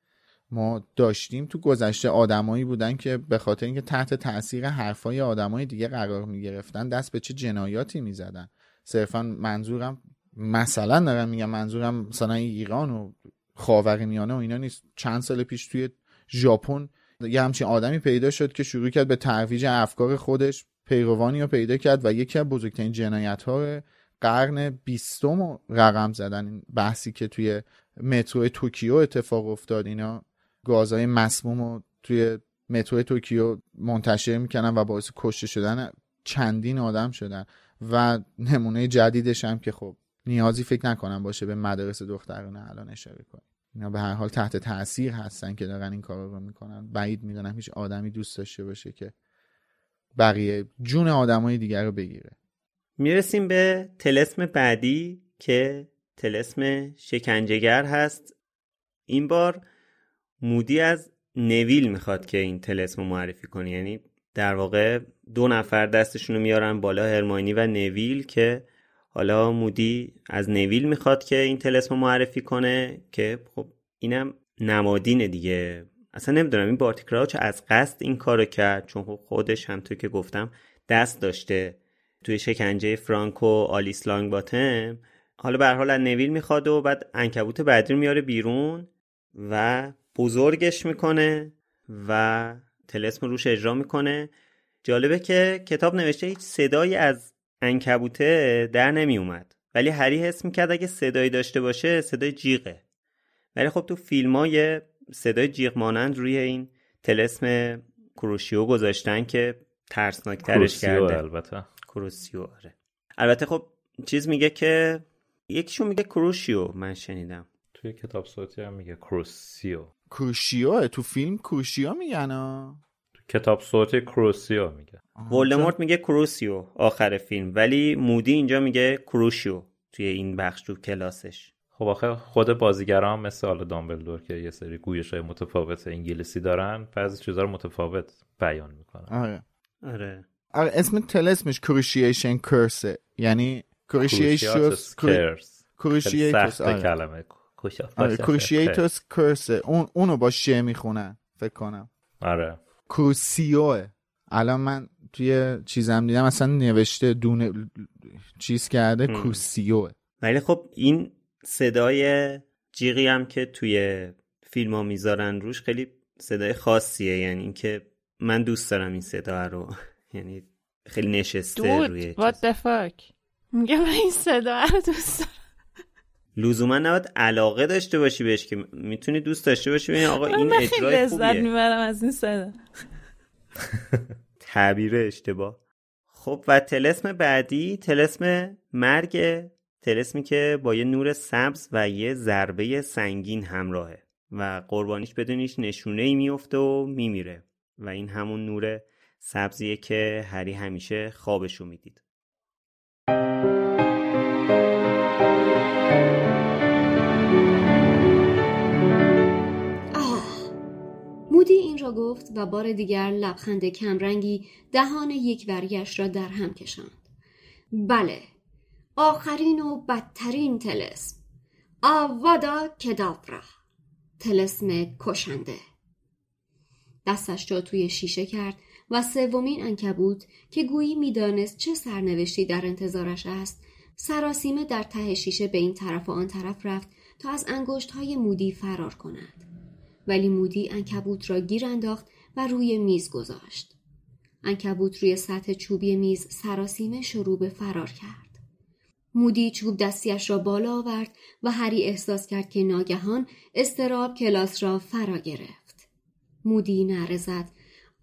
ما داشتیم تو گذشته آدمایی بودن که به خاطر اینکه تحت تاثیر حرفای آدمای دیگه قرار می‌گرفتن دست به چه جنایاتی می‌زدن. صرفا منظورم مثلا دارم میگم منظورم مثلا ایران و خاورمیانه و اینا نیست. چند سال پیش توی ژاپن یه همچین آدمی پیدا شد که شروع کرد به ترویج افکار خودش پیروانی رو پیدا کرد و یکی از بزرگترین جنایت ها قرن بیستم رقم زدن. بحثی که توی مترو توکیو اتفاق افتاد. اینا گازهای مسموم رو توی مترو توکیو منتشر می‌کنن و باعث کشته شدن چندین آدم شدن و نمونه جدیدش هم که خب نیازی فکر نکنم باشه به مدارس دخترانه الان اشاره کنیم. اینا به هر حال تحت تاثیر هستن که دارن این کار رو می‌کنن. بعید می‌دونم هیچ آدمی دوست داشته باشه که بقیه جون آدمای دیگر رو بگیره. می‌رسیم به تلسم بعدی که تلسم شکنجهگر هست. این بار مودی از نویل می‌خواد که این تلسم رو معرفی کنه. یعنی در واقع دو نفر دستشون رو میارن بالا هرماینی و نویل که حالا مودی از نویل می‌خواد که این تلسم معرفی کنه که خب اینم نمادینه دیگه. اصلا نمی‌دونم این بارتی کراوچ از قصد این کارو کرد؟ چون خب خودش هم تو که گفتم دست داشته. توی شکنجه فرانکو آلیس لانگ باتم حالا به حال از نویل می‌خواد و بعد انکبوت بعدی رو میاره بیرون و بزرگش می‌کنه و تلسم روش اجرا می‌کنه. جالبه که کتاب نوشته هیچ صدایی از انکبوته در نمی اومد ولی هری حس می‌کرد اگه صدایی داشته باشه صدای جیغه. ولی خب تو فیلم های صدای جیغ مانند روی این تلسم کروشیو گذاشتن که ترسناکترش کرده. البته. کروسیو آره. البته خب چیز میگه که یکیشون میگه کروشیو من شنیدم. توی کتاب صوتی هم میگه کروسیو کروشیو تو فیلم کروشیو میگن تو کتاب صوتی کروسیو میگه. ولدمورت میگه کروسیو آخر فیلم. ولی مودی اینجا میگه کروشیو توی این بخش تو کلاسش. خب آخه خود بازیگران مثل حالا دامبلدور که یه سری گویش های متفاوت انگلیسی دارن بعضی چیزا رو متفاوت بیان می‌کنن. آره. آره. آره اسم تلسمش کروشیشن کرسه یعنی کروشیشوس کروشیتوس آره. کلمه. آره کروشیتوس کرسه اون اونو با شه می‌خونن فکر کنم. آره. کروسیوه الان من توی چیزم دیدم مثلا نوشته دونه چیز کرده کروسیوه ولی خب این صدای جیغی هم که توی فیلم ها می‌ذارن روش خیلی صدای خاصیه. یعنی اینکه من دوست دارم این صدا رو. یعنی خیلی نشسته روی what the fuck میگه من این صدا رو دوست دارم. لزوما نباید علاقه داشته باشی بهش که می‌تونی دوست داشته باشی. ببین آقا این من خیلی اجرای لذت خوبیه. می‌برم از این صدا. تعبیر اشتباه. خب و تلسم بعدی تلسم مرگ تلسمی که با یه نور سبز و یه ضربه سنگین همراهه و قربانیش بدون هیچ نشونه ای میفته و میمیره و این همون نور سبزیه که هری همیشه خوابشو می‌دید. مودی این را گفت و بار دیگر لبخند کمرنگی دهان یک وریش را در هم کشاند. بله آخرین و بدترین تلسم آوادا کدافرا تلسم کشنده. دستش را توی شیشه کرد و سومین انکبوت که گویی می‌دانست چه سرنوشتی در انتظارش است سراسیمه در ته شیشه به این طرف و آن طرف رفت تا از انگشت های مودی فرار کند. ولی مودی انکبوت را گیر انداخت و روی میز گذاشت. انکبوت روی سطح چوبی میز سراسیمه شروع به فرار کرد. مودی چوب دستیش را بالا آورد و هری احساس کرد که ناگهان استراب کلاس را فرا گرفت. مودی نعره زد.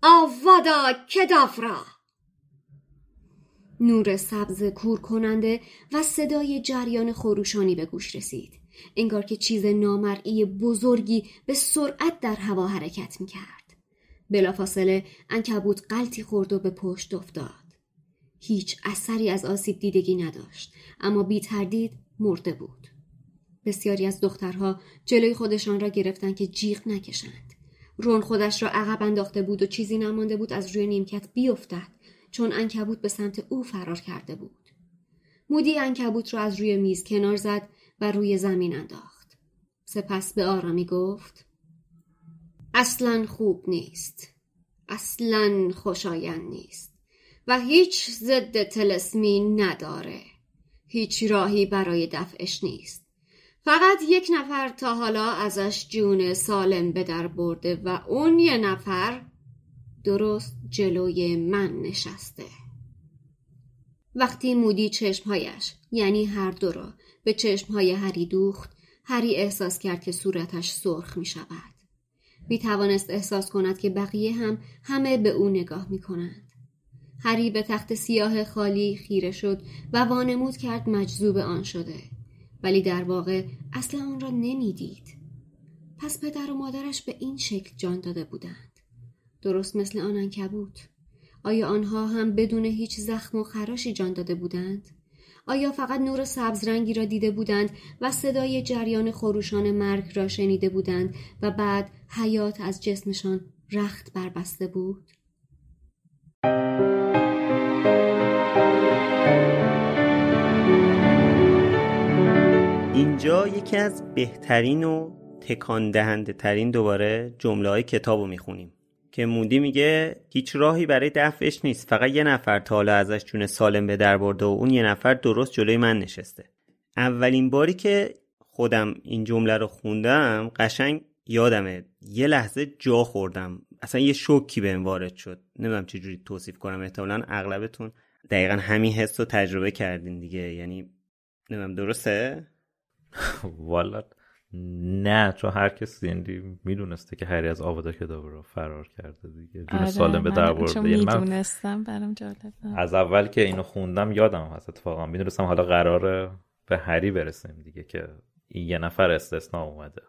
آوادا کدافرا نور سبز کور کننده و صدای جریان خروشانی به گوش رسید. انگار که چیز نامرئی بزرگی به سرعت در هوا حرکت می کرد. بلافاصله انکبوت قلطی خورد و به پشت افتاد. هیچ اثری از آسیب دیدگی نداشت اما بی تردید مرده بود. بسیاری از دخترها جلوی خودشان را گرفتند که جیغ نکشند. رون خودش را عقب انداخته بود و چیزی نمانده بود از روی نیمکت بیفتد چون انکبوت به سمت او فرار کرده بود مودی انکبوت را از روی میز کنار زد و روی زمین انداخت. سپس به آرامی گفت اصلا خوب نیست. اصلا خوشایند نیست. و هیچ ضد تلسمی نداره. هیچ راهی برای دفعش نیست. فقط یک نفر تا حالا ازش جون سالم به در برده و اون یه نفر درست جلوی من نشسته. وقتی مودی چشمهایش یعنی هر دو را به چشمهای هری دوخت هری احساس کرد که صورتش سرخ می شود می توانست احساس کند که بقیه هم همه به او نگاه می کنند هری به تخت سیاه خالی خیره شد و وانمود کرد مجذوب آن شده ولی در واقع اصلا آن را نمی‌دید. پس پدر و مادرش به این شکل جان داده بودند. درست مثل آن کبود. آیا آنها هم بدون هیچ زخم و خراشی جان داده بودند؟ آیا فقط نور سبز رنگی را دیده بودند و صدای جریان خروشان مرگ را شنیده بودند و بعد حیات از جسمشان رخت بربسته بود؟ اینجا یکی از بهترین و تکان دهنده ترین دوباره جمله های کتاب رو می‌خونیم که مودی میگه هیچ راهی برای دفعش نیست. فقط یه نفر تا حالا ازش جون سالم به در برده و اون یه نفر درست جلوی من نشسته. اولین باری که خودم این جمله رو خوندم قشنگ یادمه. یه لحظه جا خوردم. اصلا یه شوکی بهم وارد شد. نمی‌دونم چجوری توصیف کنم. احتمالا اغلبتون دقیقا همین حس رو تجربه کردین دیگه. یعنی نمی‌دونم درسته؟ والا نه چون هر کسی یعنی می‌دونسته که هری از آوادا کداب رو فرار کرده دیگه. جون آره سالم به در برده. یعنی می‌دونستم برام جالب از اول که اینو خوندم یادم هست اتفاقا. می‌دونستم حالا قراره به هری برسیم دیگه که این یه نفر استثنا اومده.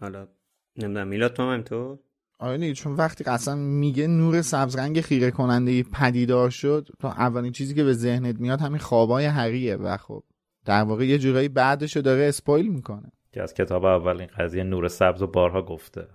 حالا نمی‌دونم میلاد تو هم تو آره چون وقتی اصلا میگه نور سبزرنگ خیره کننده پدیدار شد تا اولین چیزی که به ذهنت میاد همین خوابای هریه و خب در واقع یه جورایی بعدشو داره اسپایل می‌کنه. که از کتاب اول این قضیه نور سبز و بارها گفته.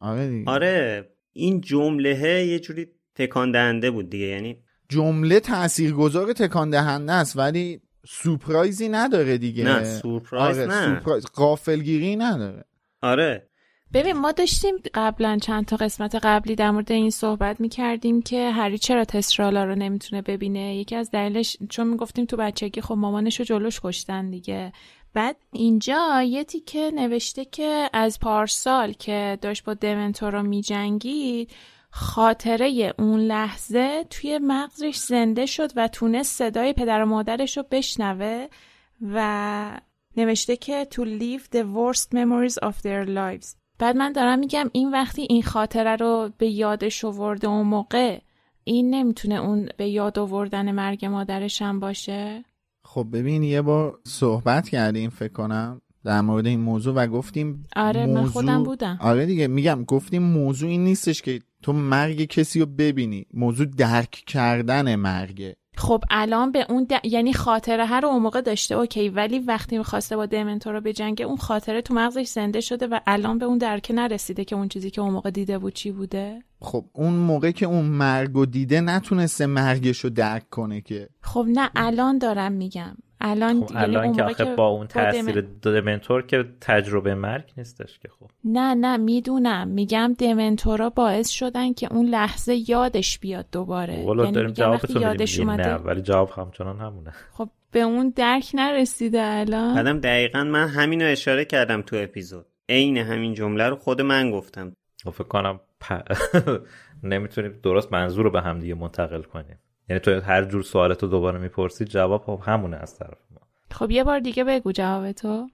آره دیگه. آره این جمله یه جوری تکان دهنده بود دیگه یعنی جمله تاثیرگذار تکان دهنده است ولی سورپرایزی نداره دیگه. نه سورپرایز آره نه. سورپرایز. غافلگیری نداره. آره. ببین ما داشتیم قبلا چند تا قسمت قبلی در مورد این صحبت می‌کردیم که هری چرا تسترالا رو نمی‌تونه ببینه؟ یکی از دلیلش چون می‌گفتیم تو بچگی خب مامانش رو جلوش کشتن دیگه. بعد اینجا یه تیکه نوشته که از پارسال که داشت با دمنتورا میجنگید خاطره اون لحظه توی مغزش زنده شد و تونست صدای پدر و مادرش رو بشنوه و نوشته که to leave the worst memories of their lives. بعد من دارم میگم این وقتی این خاطره رو به یادش آورده اون موقع این نمی‌تونه اون به یاد آوردن مرگ مادرش هم باشه. خب ببین یه بار صحبت کردیم فکر کنم در مورد این موضوع و گفتیم آره موضوع... من خودم بودم. آره دیگه میگم گفتیم موضوع این نیستش که تو مرگ کسی رو ببینی موضوع درک کردن مرگه خب الان به اون د... یعنی خاطره هر رو اون موقع داشته اوکی ولی وقتی می‌خواسته با دمنتورا به جنگ اون خاطره تو مغزش زنده شده و الان به اون درک نرسیده که اون چیزی که اون موقع دیده بود چی بوده؟ خب اون موقع که اون مرگ دیده نتونسته مرگش رو درک کنه که. خب نه الان دارم میگم. الان خب الان که آخه با اون تاثیر دمنتور که تجربه مرگ نیستش که خب. نه نه می‌دونم. میگم دمنتورا باعث شدن که اون لحظه یادش بیاد دوباره. یعنی داریم جواب یادش اومده نه ولی جواب همچنان همونه. خب به اون درک نرسیده الان. بعدم دقیقا من همینو اشاره کردم تو اپیزود. عین همین جمله رو خود من گفتم. خب فکر کنم پ... نمی‌تونیم درست منظور رو به هم دیگه منتقل کنیم. یعنی تو هر جور سوالتو دوباره می‌پرسی جواب خب همونه از طرف ما. خب یه بار دیگه بگو جواب تو.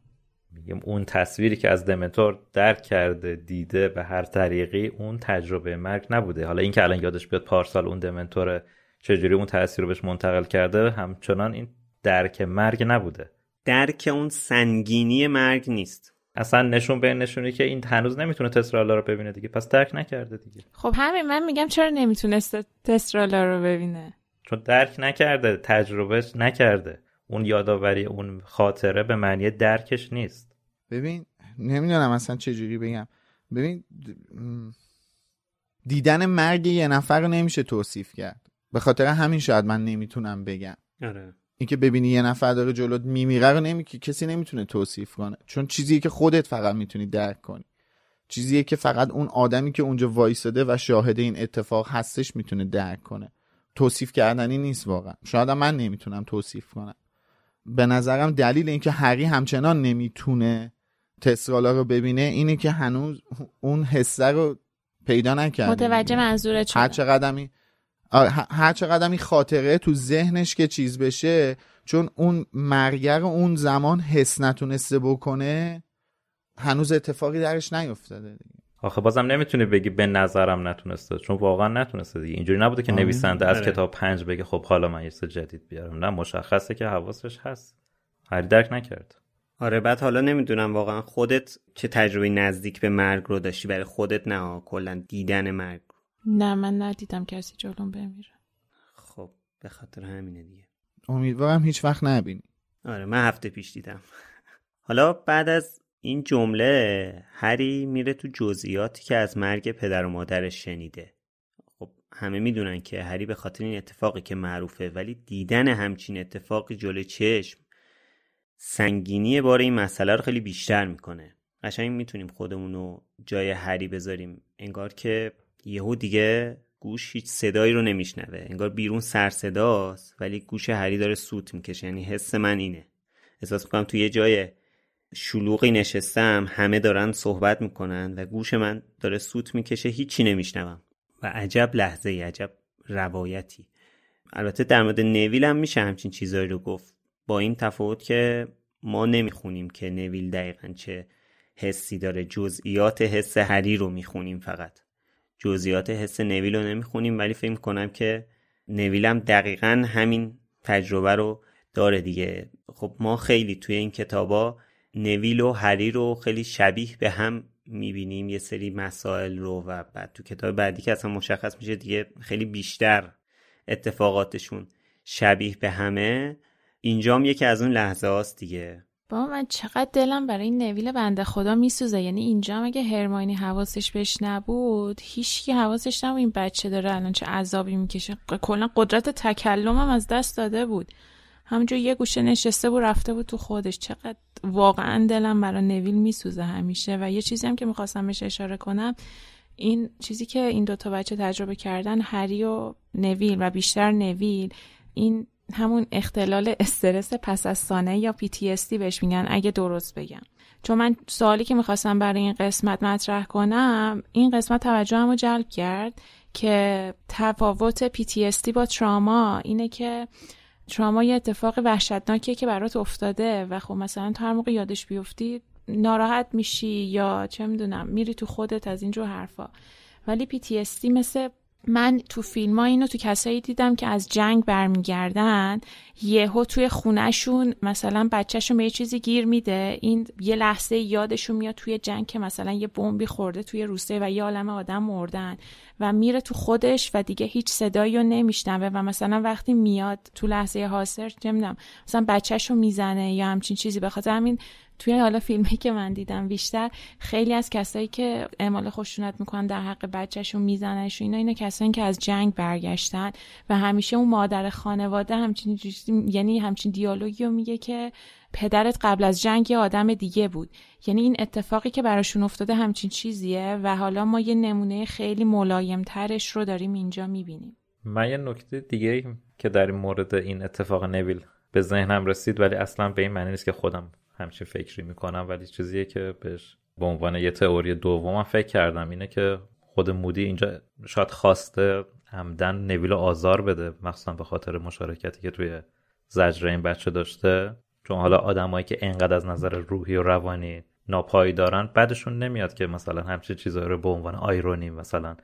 میگم اون تصویری که از دمنتور درک کرده دیده به هر طریقی اون تجربه مرگ نبوده. حالا اینکه الان یادش بیاد پارسال اون دمنتور چجوری اون تاثیر رو بهش منتقل کرده همچنان این درک مرگ نبوده. درک اون سنگینی مرگ نیست. اصلا نشون به نشونی که این هنوز نمی‌تونه تسترالا رو ببینه دیگه. پس درک نکرده دیگه. خب همین من میگم چرا نمی‌تونست تسترالا رو ببینه؟ چون درک نکرده تجربهش نکرده. اون یادآوری اون خاطره به معنی درکش نیست. ببین نمی‌دونم اصلا چه جوری بگم. ببین دیدن مرگ یه نفر رو نمیشه توصیف کرد. به خاطر همین شاید من نمی‌تونم بگم. آره. اینکه ببینی یه نفر داره جلوت میمیره رو نمی... کسی نمی‌تونه توصیف کنه. چون چیزیه که خودت فقط می‌تونی درک کنی. چیزیه که فقط اون آدمی که اونجا وایساده و شاهد این اتفاق هستش می‌تونه درک کنه. توصیف کردنی نیست واقعا. شاید من نمی‌تونم توصیف کنم. به نظرم دلیل اینکه هری همچنان نمی‌تونه تسرالا رو ببینه اینه که هنوز اون حسه رو پیدا نکرده. متوجه منظورت هر چقدر هر چقدر این خاطره تو ذهنش که چیز بشه چون اون مرگر اون زمان حس نتونسته بکنه هنوز اتفاقی درش نیفتاده دیگه. آخه بازم نمی‌تونی بگی به نظرم نتونسته چون واقعا نتونسته دیگه. اینجوری نبوده که نویسنده از آره. کتاب پنج بگه خب حالا من یه جدید بیارم. نه مشخصه که حواسش هست. هری درک نکرد. آره بعد حالا نمی‌دونم واقعا خودت چه تجربه نزدیک به مرگ رو داشتی؟ برای خودت نه کلا دیدن مرگ. نه من ندیدم کسی جلوم بمیره. خب به خاطر همینه دیگه. امیدوارم هیچ وقت نبینی. آره من هفته پیش دیدم. حالا بعد از این جمله هری میره تو جزئیاتی که از مرگ پدر و مادرش شنیده. خب همه می‌دونن که هری به خاطر این اتفاقی که معروفه ولی دیدن همچین اتفاقی جلوی چشم سنگینی بار این مسئله رو خیلی بیشتر می‌کنه. قشنگ می‌تونیم خودمون رو جای هری بذاریم. انگار که یهو دیگه گوش هیچ صدایی رو نمیشنوه. انگار بیرون سر صداست ولی گوش هری داره سوت می‌کشه. یعنی حس من اینه. احساس می‌کنم توی یه جای شلوغی نشستم همه دارن صحبت می‌کنن و گوش من داره سوت می‌کشه هیچی نمیشنوم. و عجب لحظه ای عجب روایتی. البته در مورد نویل هم میشه همچین چیزایی رو گفت. با این تفاوت که ما نمی‌خونیم که نویل دقیقا چه حسی داره جزئیات حس هری رو می‌خونیم فقط. جزئیات حس نویل رو نمی‌خونیم ولی فکر کنم که نویل هم دقیقا همین تجربه رو داره دیگه. خب ما خیلی توی این کتابا نویل و هری رو خیلی شبیه به هم می‌بینیم یه سری مسائل رو و بعد تو کتاب بعدی که اصلا مشخص میشه دیگه خیلی بیشتر اتفاقاتشون شبیه به همه. اینجام یکی از اون لحظه هاست دیگه. با من چقدر دلم برای این نویل بنده خدا میسوزه. یعنی اینجا اگه هرماینی حواسش بهش نبود هیچکی حواسش نبود این بچه داره الان چه عذابی می‌کشه. کلا قدرت تکلمم از دست داده بود. همونجور یه گوشه نشسته بود رفته بود تو خودش. چقدر واقعا دلم برای نویل میسوزه همیشه. و یه چیزی هم که می‌خواستم بهش اشاره کنم این چیزی که این دوتا بچه تجربه کردن هری و نویل و بیشتر نویل این همون اختلال استرس پس از سانه یا PTSD بهش میگن اگه درست بگم. چون من سوالی که می‌خواستم برای این قسمت مطرح کنم این قسمت توجه رو جلب کرد که تفاوت PTSD با تراما اینه که تراما یه اتفاق وحشتناکیه که برات افتاده و خب مثلا تو هر موقع یادش بیفتی ناراحت میشی یا چه می‌دونم میری تو خودت از اینجور حرفا. ولی PTSD مثل من تو فیلم ها اینو تو کسایی دیدم که از جنگ برمیگردن یهو توی خونهشون مثلا بچهشون به یه چیزی گیر میده این یه لحظه یادشون میاد توی جنگ که مثلا یه بمبی خورده توی روسته و یه عالم آدم مردن و میره تو خودش و دیگه هیچ صدایی رو نمیشنوه و مثلا وقتی میاد تو لحظه حاضر نمی‌دونم مثلا بچهش رو می‌زنه یا همچین چیزی به خاطر همین توی حالا فیلمی که من دیدم بیشتر خیلی از کسایی که اعمال خشونت می‌کنن در حق بچهشون میزننش اینا اینا کسایی که از جنگ برگشتن و همیشه اون مادر خانواده همچین یعنی همچین دیالوگی رو میگه که پدرت قبل از جنگ یه آدم دیگه بود. یعنی این اتفاقی که براشون افتاده همچین چیزیه و حالا ما یه نمونه خیلی ملایم ترش رو داریم اینجا می‌بینیم. من یه نکته دیگه که در این مورد این اتفاق نویل به ذهنم رسید ولی اصلا به این معنی نیست که خودم همچین فکری می‌کنم ولی چیزیه که بهش به عنوان یه تئوری دومم فکر کردم اینه که خود مودی اینجا شاید خواسته همدن نویل آزار بده مخصوصا به خاطر مشارکتی که توی زجر این بچه داشته. چون حالا آدمایی که انقدر از نظر روحی و روانی ناپایی دارن بعدشون نمیاد که مثلا همچین چیزایی رو به عنوان آیرونی مثلا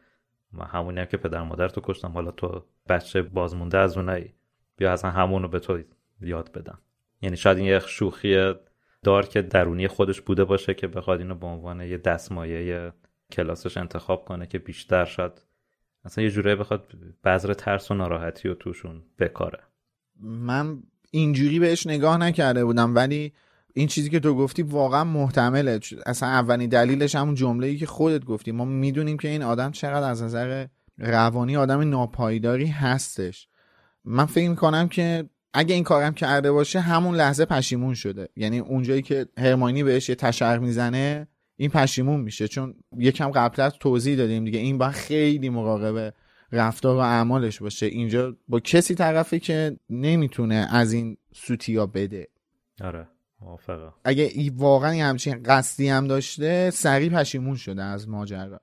ما همونی هم که پدر مادر تو کشتم حالا تو بچه بازمونده از اونایی بیا اصلا همونو به تو یاد بدم. یعنی شاید این یه شوخی دارک درونی خودش بوده باشه که بخواد اینو به عنوان یه دستمایه کلاسش انتخاب کنه که بیشتر شاید اصلا یه جوره بخواد بذر ترس و ناراحتی و توشون بکاره. من اینجوری بهش نگاه نکرده بودم ولی این چیزی که تو گفتی واقعا محتمله. اصلا اولین دلیلش همون جمله ای که خودت گفتی. ما می‌دونیم که این آدم چقدر از نظر روانی آدم ناپایداری هستش. من فکر می‌کنم که اگه این کارم کرده باشه همون لحظه پشیمون شده. یعنی اونجایی که هرماینی بهش یه تشر می‌زنه این پشیمون میشه. چون یکم قبلتر توضیح دادیم دیگه این باید خیلی مراقب رفتار و اعمالش باشه. اینجا با کسی طرفه که نمی‌تونه از این سوتیا بده. آره موافقه اگه ای واقعا همچین قصدی هم داشته سریع پشیمون شده از ماجرا.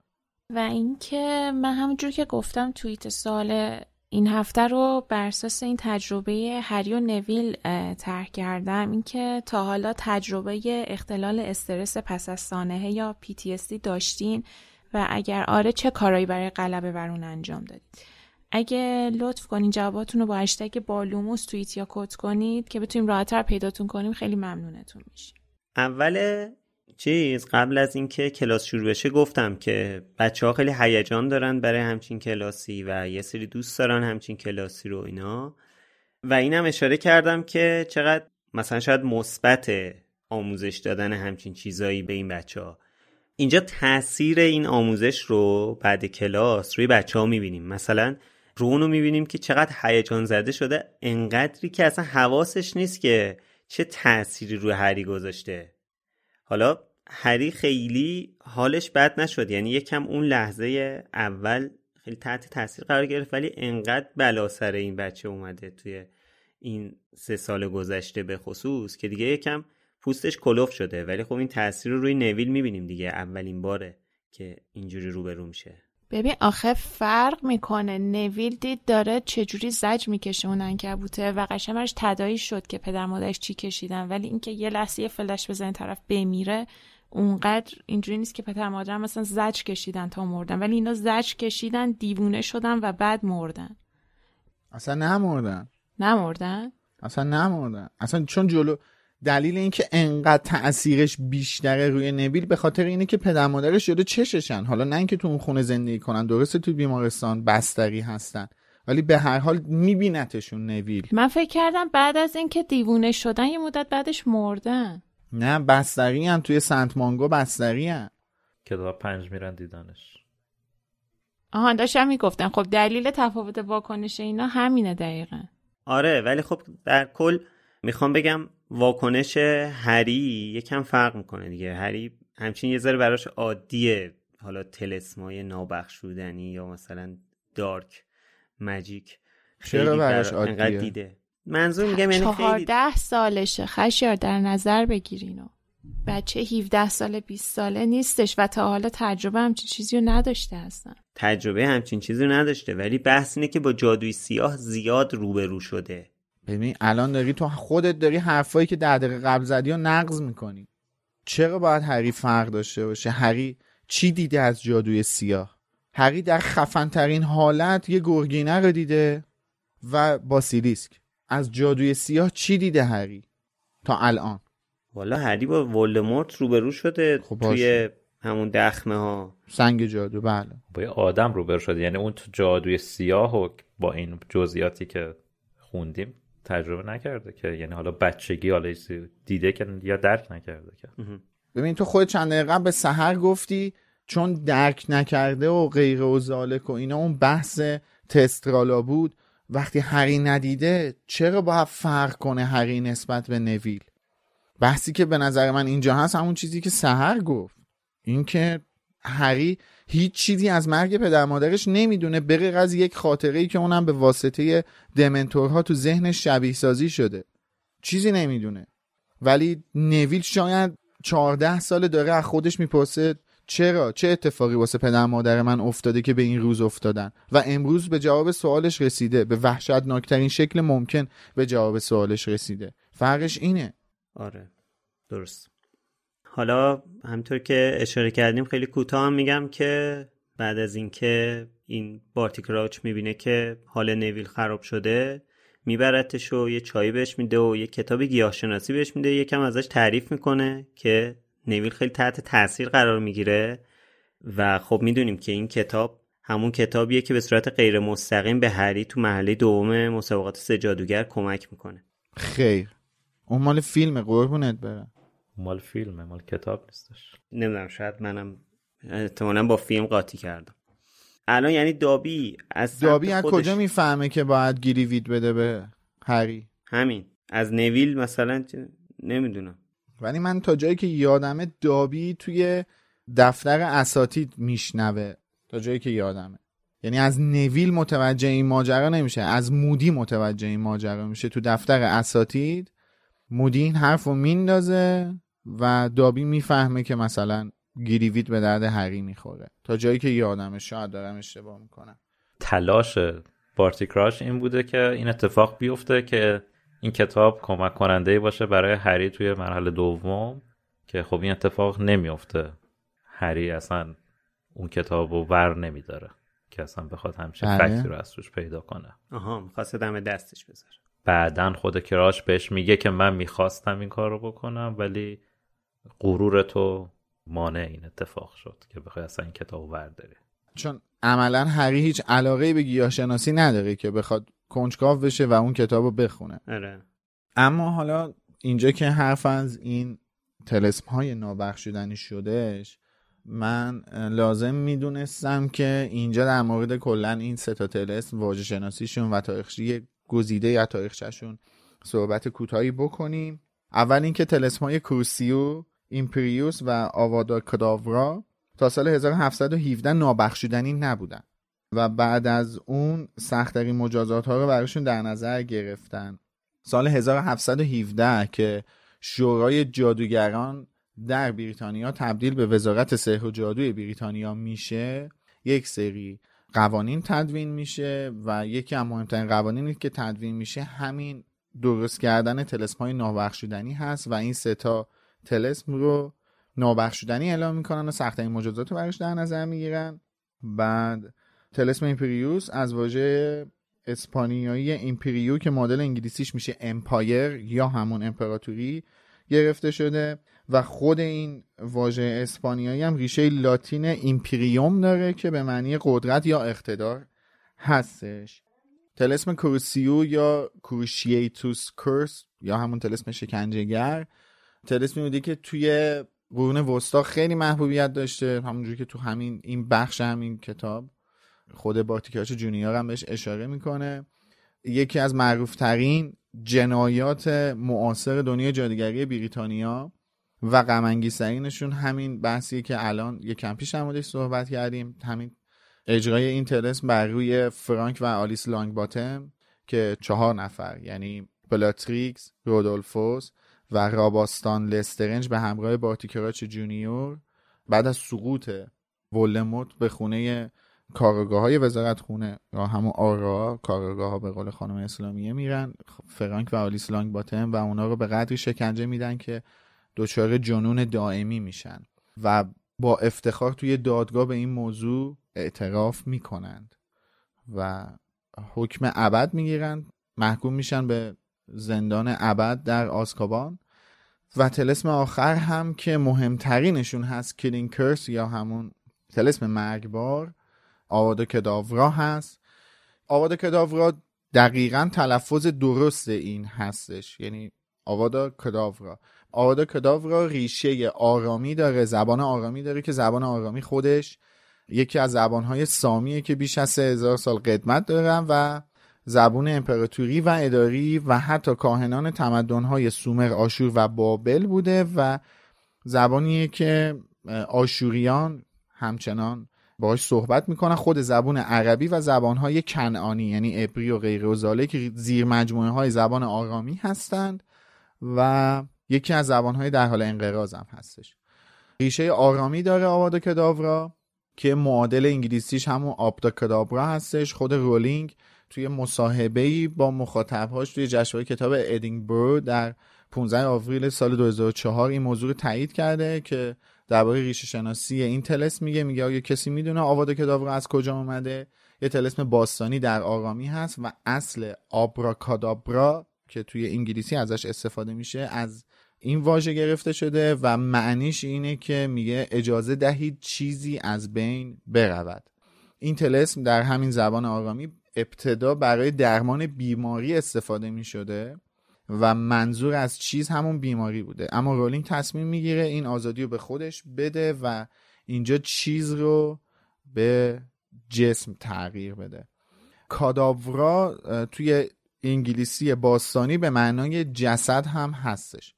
و اینکه من همونجور که گفتم توییت سال این هفته رو بر اساس این تجربه هری و نویل طرح کردم. اینکه تا حالا تجربه اختلال استرس پس از سانحه یا PTSD داشتین و اگر آره چه کارایی برای غلبه بر اون انجام دادید؟ اگه لطف کنین جواباتون رو با هشتگ بالوموس توییت یا کد کنید که بتونیم راحتتر پیداتون کنیم. خیلی ممنونتون میشیم. اول چیز قبل از اینکه کلاس شروع بشه گفتم که بچه ها خیلی هیجان دارن برای همچین کلاسی و یه سری دوست دارن همچین کلاسی رو اینا. و اینم اشاره کردم که چقدر مثلا شاید مثبت آموزش دادن همچین چیزایی به این بچه ها اینجا تاثیر این آموزش رو بعد کلاس روی بچه ها می‌بینیم. مثلا رونو می‌بینیم که چقدر هیجان زده شده انقدری که اصلا حواسش نیست که چه تأثیری روی هری گذاشته. حالا هری خیلی حالش بد نشد. یعنی یکم اون لحظه اول خیلی تحت تاثیر قرار گرفت ولی انقدر بلا سر این بچه اومده توی این سه سال گذشته به خصوص که دیگه یکم پوستش کلوف شده. ولی خب این تاثیر رو روی نویل می‌بینیم دیگه اولین باره که اینجوری روبرو میشه. ببین آخه فرق می‌کنه. نویل دید داره چجوری زج می‌کشه اون انکبوته و قشنگ تدایی شد که پدر مادرش چی کشیدن. ولی اینکه یه لحظه فلش بزنه طرف بمیره اونقدر اینجوری نیست که پدر مادر مثلا زج کشیدن تا مردن. ولی اینا زج کشیدن دیوونه شدن و بعد مردن. اصلا نمردن. نمردن؟ اصلا نمردن. اصلا چون جلو دلیل اینکه انقدر تاثیرش بیشتره روی نبیل به خاطر اینه که پدر مادرش شده چششن. حالا نه اینکه تو اون خونه زندگی کنن درسته تو بیمارستان بستری هستن ولی به هر حال میبینتشون نویل من فکر کردم بعد از اینکه دیوونه شدن یه مدت بعدش مردن. نه بستری هم توی سنت مانگو بستری هم کتاب پنج میرن دیدنش. آها داشتم می‌گفتم خب دلیل تفاوت واکنش اینا همینه دقیقا. آره ولی خب در کل می‌خوام بگم واکنش هری یکم فرق می‌کنه دیگه. هری همچین یه ذره براش عادیه. حالا تلسمای نابخشودنی یا مثلا دارک مجیک چرا براش عادیه؟ دیده. منظور میگم یعنی خیلی ده سالشه. خشیار در نظر بگیرینو بچه 17 ساله 20 ساله نیستش و تا حالا تجربه همچین چیزی رو نداشته هستن. تجربه همچین چیزی رو نداشته ولی بحث اینه که با جادوی سیاه زیاد روبرو شده. ببین الان داری تو خودت داری حرفایی که ده دقیقه قبل زدی و نقض می‌کنی. چرا باید هری فرق داشته باشه؟ هری چی دیده از جادوی سیاه؟ هری در خفنترین حالت یه گرگینه رو دیده و باسیلیسک از جادوی سیاه چی دیده هری تا الان؟ والا هری با ولدمورت روبرو شده خب توی همون دخمه ها سنگ جادو بله. با یه آدم روبرو شده. یعنی اون تو جادوی سیاه و با این جزئیاتی که خوندیم تجربه نکرده که یعنی حالا بچگی حالا دیده که یا درک نکرده که. ببین تو خود چند دقیقه به سحر گفتی چون درک نکرده و غیر و زالک و اینا اون بحث تسترالا بود. وقتی هری ندیده چرا باید فرق کنه هری نسبت به نویل؟ بحثی که به نظر من اینجا هست همون چیزی که سهر گفت. اینکه هری هیچ چیزی از مرگ پدر مادرش نمی‌دونه بغیر از یک خاطره ای که اونم به واسطه دمنتورها تو ذهنش شبیه سازی شده. چیزی نمی‌دونه. ولی نویل شاید چهارده سال داره از خودش می‌پرسه چرا؟ چه اتفاقی واسه پدر مادر من افتاده که به این روز افتادن؟ و امروز به جواب سوالش رسیده. به وحشتناکترین شکل ممکن به جواب سوالش رسیده. فرقش اینه. آره. درست. حالا همطور که اشاره کردیم خیلی کوتاه میگم که بعد از اینکه این بارتی کراچ می‌بینه که حال نویل خراب شده میبرتش و یه چایی بهش میده و یه کتاب گیاهشناسی بهش میده. یکم ازش تعریف می‌کنه که نویل خیلی تحت تاثیر قرار می‌گیره و خب می‌دونیم که این کتاب همون کتابیه که به صورت غیر مستقیم به هری تو محله دوم مسابقات سه جادوگر کمک می‌کنه. خیر. اون مال فیلم قربونت برم. مال فیلمه مال کتاب نیستش. نمی‌دونم شاید منم احتمالا با فیلم قاطی کردم. الان یعنی دابی از دابی از کجا می‌فهمه که باید گیریوید بده به هری؟ همین. از نویل مثلا نمی‌دونم. ولی من تا جایی که یادمه دابی توی دفتر اساتید میشنوه. تا جایی که یادمه. یعنی از نویل متوجه این ماجرا نمیشه. از مودی متوجه این ماجرا میشه. تو دفتر اساتید مودی این حرف رو میندازه و دابی می‌فهمه که مثلا گیریوید به درد هری می‌خوره. تا جایی که یادمه. شاید دارم اشتباه می‌کنم. تلاش بارتی کراش این بوده که این اتفاق بیفته که این کتاب کمک کننده باشه برای هری توی مرحله دوم که خب این اتفاق نمیفته هری اصلا اون کتاب رو ور نمیداره که اصلا بخواد همچین بله. فکتی رو از روش پیدا کنه. آها می‌خواسته دم دستش بذاره. بعدا خود کراش بهش میگه که من می‌خواستم این کار رو بکنم ولی غرور تو مانع این اتفاق شد که بخوای اصلا این کتاب ورداری چون عملا هری هیچ علاقه به گیاهشناسی نداره که بخواد کنجکاو بشه و اون کتاب رو بخونه. اره. اما حالا اینجا که حرف از این تلسم های نابخشودنی شدهش من لازم می‌دونستم که اینجا در مورد کلا این سه تا تلسم واژه شناسیشون و تاریخچه گزیده یا تاریخچهشون صحبت کوتاهی بکنیم. اول اینکه تلسم های کروسیو ایمپریوس و آوادا کداورا تا سال 1717 نابخشودنی نبودن. و بعد از اون سختترین مجازات ها رو براشون در نظر گرفتن. سال 1717 که شورای جادوگران در بریتانیا تبدیل به وزارت سحر و جادوی بریتانیا میشه یک سری قوانین تدوین میشه و یکی از مهمترین قوانینی که تدوین میشه همین درست کردن طلسم های نابخشودنی هست و این سه تا طلسم رو نابخشودنی اعلام می‌کنن و سختترین مجازات رو براش در نظر می‌گیرن. بعد طلسم ایمپریوس از واژه اسپانیایی imperio که مدل انگلیسیش میشه empire یا همون امپراتوری گرفته شده و خود این واژه اسپانیایی هم ریشه لاتین imperium داره که به معنی قدرت یا اقتدار هستش. طلسم کروسیو یا Cruciatus Curse یا همون طلسم شکنجهگر طلسمی بوده که توی قرون وسطا خیلی محبوبیت داشته همونجوری که تو همین این بخش همین کتاب. خود بارتی کراچ جونیور هم بهش اشاره می‌کنه. یکی از معروفترین جنایات معاصر دنیای جادوگری بریتانیا و غمانگیزترینشون همین بحثی که الان یک کم پیش هم صحبت کردیم. همین اجرای این طلسم بر روی فرانک و آلیس لانگ باتم که چهار نفر یعنی بلاتریکس رودولفوس و راباستان لسترنج به همراه بارتی کراچ جونیور بعد از سقوط ولدمورت به خونه کارگاه های وزارت خونه یا همون آرا کارگاه ها به قول خانم اسلامیه میرن فرانک و آلیس لانگ باتم و اونا رو به قدری شکنجه میدن که دچار جنون دائمی میشن و با افتخار توی دادگاه به این موضوع اعتراف می‌کنند و حکم ابد می‌گیرن محکوم میشن به زندان ابد در آسکابان و تلسم آخر هم که مهمترینشون هست کلین کرس یا همون تلسم مرگبار آوادا کداورا هست. آوادا کداورا دقیقا تلفظ درست این هستش. یعنی آوادا کداورا. آوادا کداورا ریشه آرامی داره زبان آرامی داره که زبان آرامی خودش یکی از زبانهای سامیه که بیش از هزار سال قدمت دارن و زبون امپراتوری و اداری و حتی کاهنان تمدنهای سومر آشور و بابل بوده و زبانیه که آشوریان همچنان باهاش صحبت می‌کنن. خود زبان عربی و زبانهای کنعانی یعنی عبری و غیر و که زیر مجموعه های زبان آرامی هستند و یکی از زبانهای در حال انقراض هم هستش. ریشه آرامی داره آوادا کداورا که معادل انگلیسیش همون آبدا کدابرا هستش. خود رولینگ توی مصاحبه با مخاطبهاش توی جشنواره کتاب ادینبرو در 15 آوریل سال 2004 این موضوع تایید کرده که درباره ریشه شناسی این تلس میگه میگه آیا کسی می‌دونه آواده کداورا از کجا اومده؟ یه تلسم باستانی در آرامی هست و اصل آبراکادابرا که توی انگلیسی ازش استفاده میشه از این واژه گرفته شده و معنیش اینه که میگه اجازه دهید چیزی از بین برود. این تلسم در همین زبان آرامی ابتدا برای درمان بیماری استفاده می شده و منظور از چیز همون بیماری بوده. اما رولینگ تصمیم می‌گیره این آزادی رو به خودش بده و اینجا چیز رو به جسم تغییر بده. کاداورا توی انگلیسی باستانی به معنای جسد هم هستش.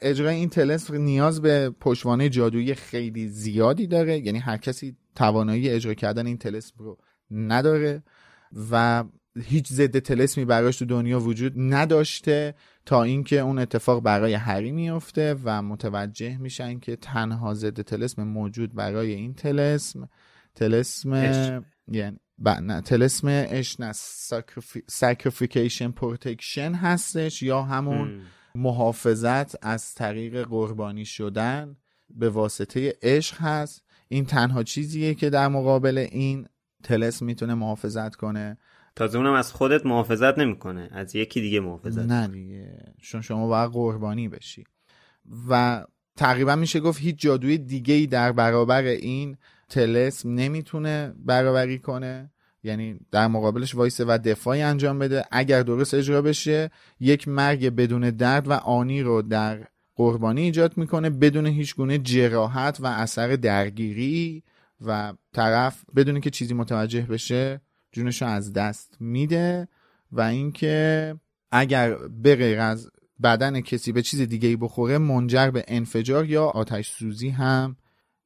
اجرای این تلس نیاز به پشوانه جادویی خیلی زیادی داره. یعنی هر کسی توانایی اجرا کردن این تلسم رو نداره و هیچ ضد طلسمی براش تو دنیا وجود نداشته تا اینکه اون اتفاق برای هری میفته و متوجه میشن که تنها ضد طلسم موجود برای این طلسم طلسم یعنی نه طلسم اشن sacrification protection هستش یا همون محافظت از طریق قربانی شدن به واسطه عشق هست. این تنها چیزیه که در مقابل این تلس می‌تونه محافظت کنه. تازه اونم از خودت محافظت نمی‌کنه. از یکی دیگه محافظت نه دیگه. چون شما باید قربانی بشی. و تقریبا میشه گفت هیچ جادوی دیگه ای در برابر این تلسم نمی‌تونه برابری کنه. یعنی در مقابلش وایسه و دفاعی انجام بده. اگر درست اجرا بشه یک مرگ بدون درد و آنی رو در قربانی ایجاد می‌کنه بدون هیچ گونه جراحت و اثر درگیری و طرف بدون که چیزی متوجه بشه جونش از دست میده و اینکه اگر به غیر از بدن کسی به چیز دیگه ای بخوره منجر به انفجار یا آتش سوزی هم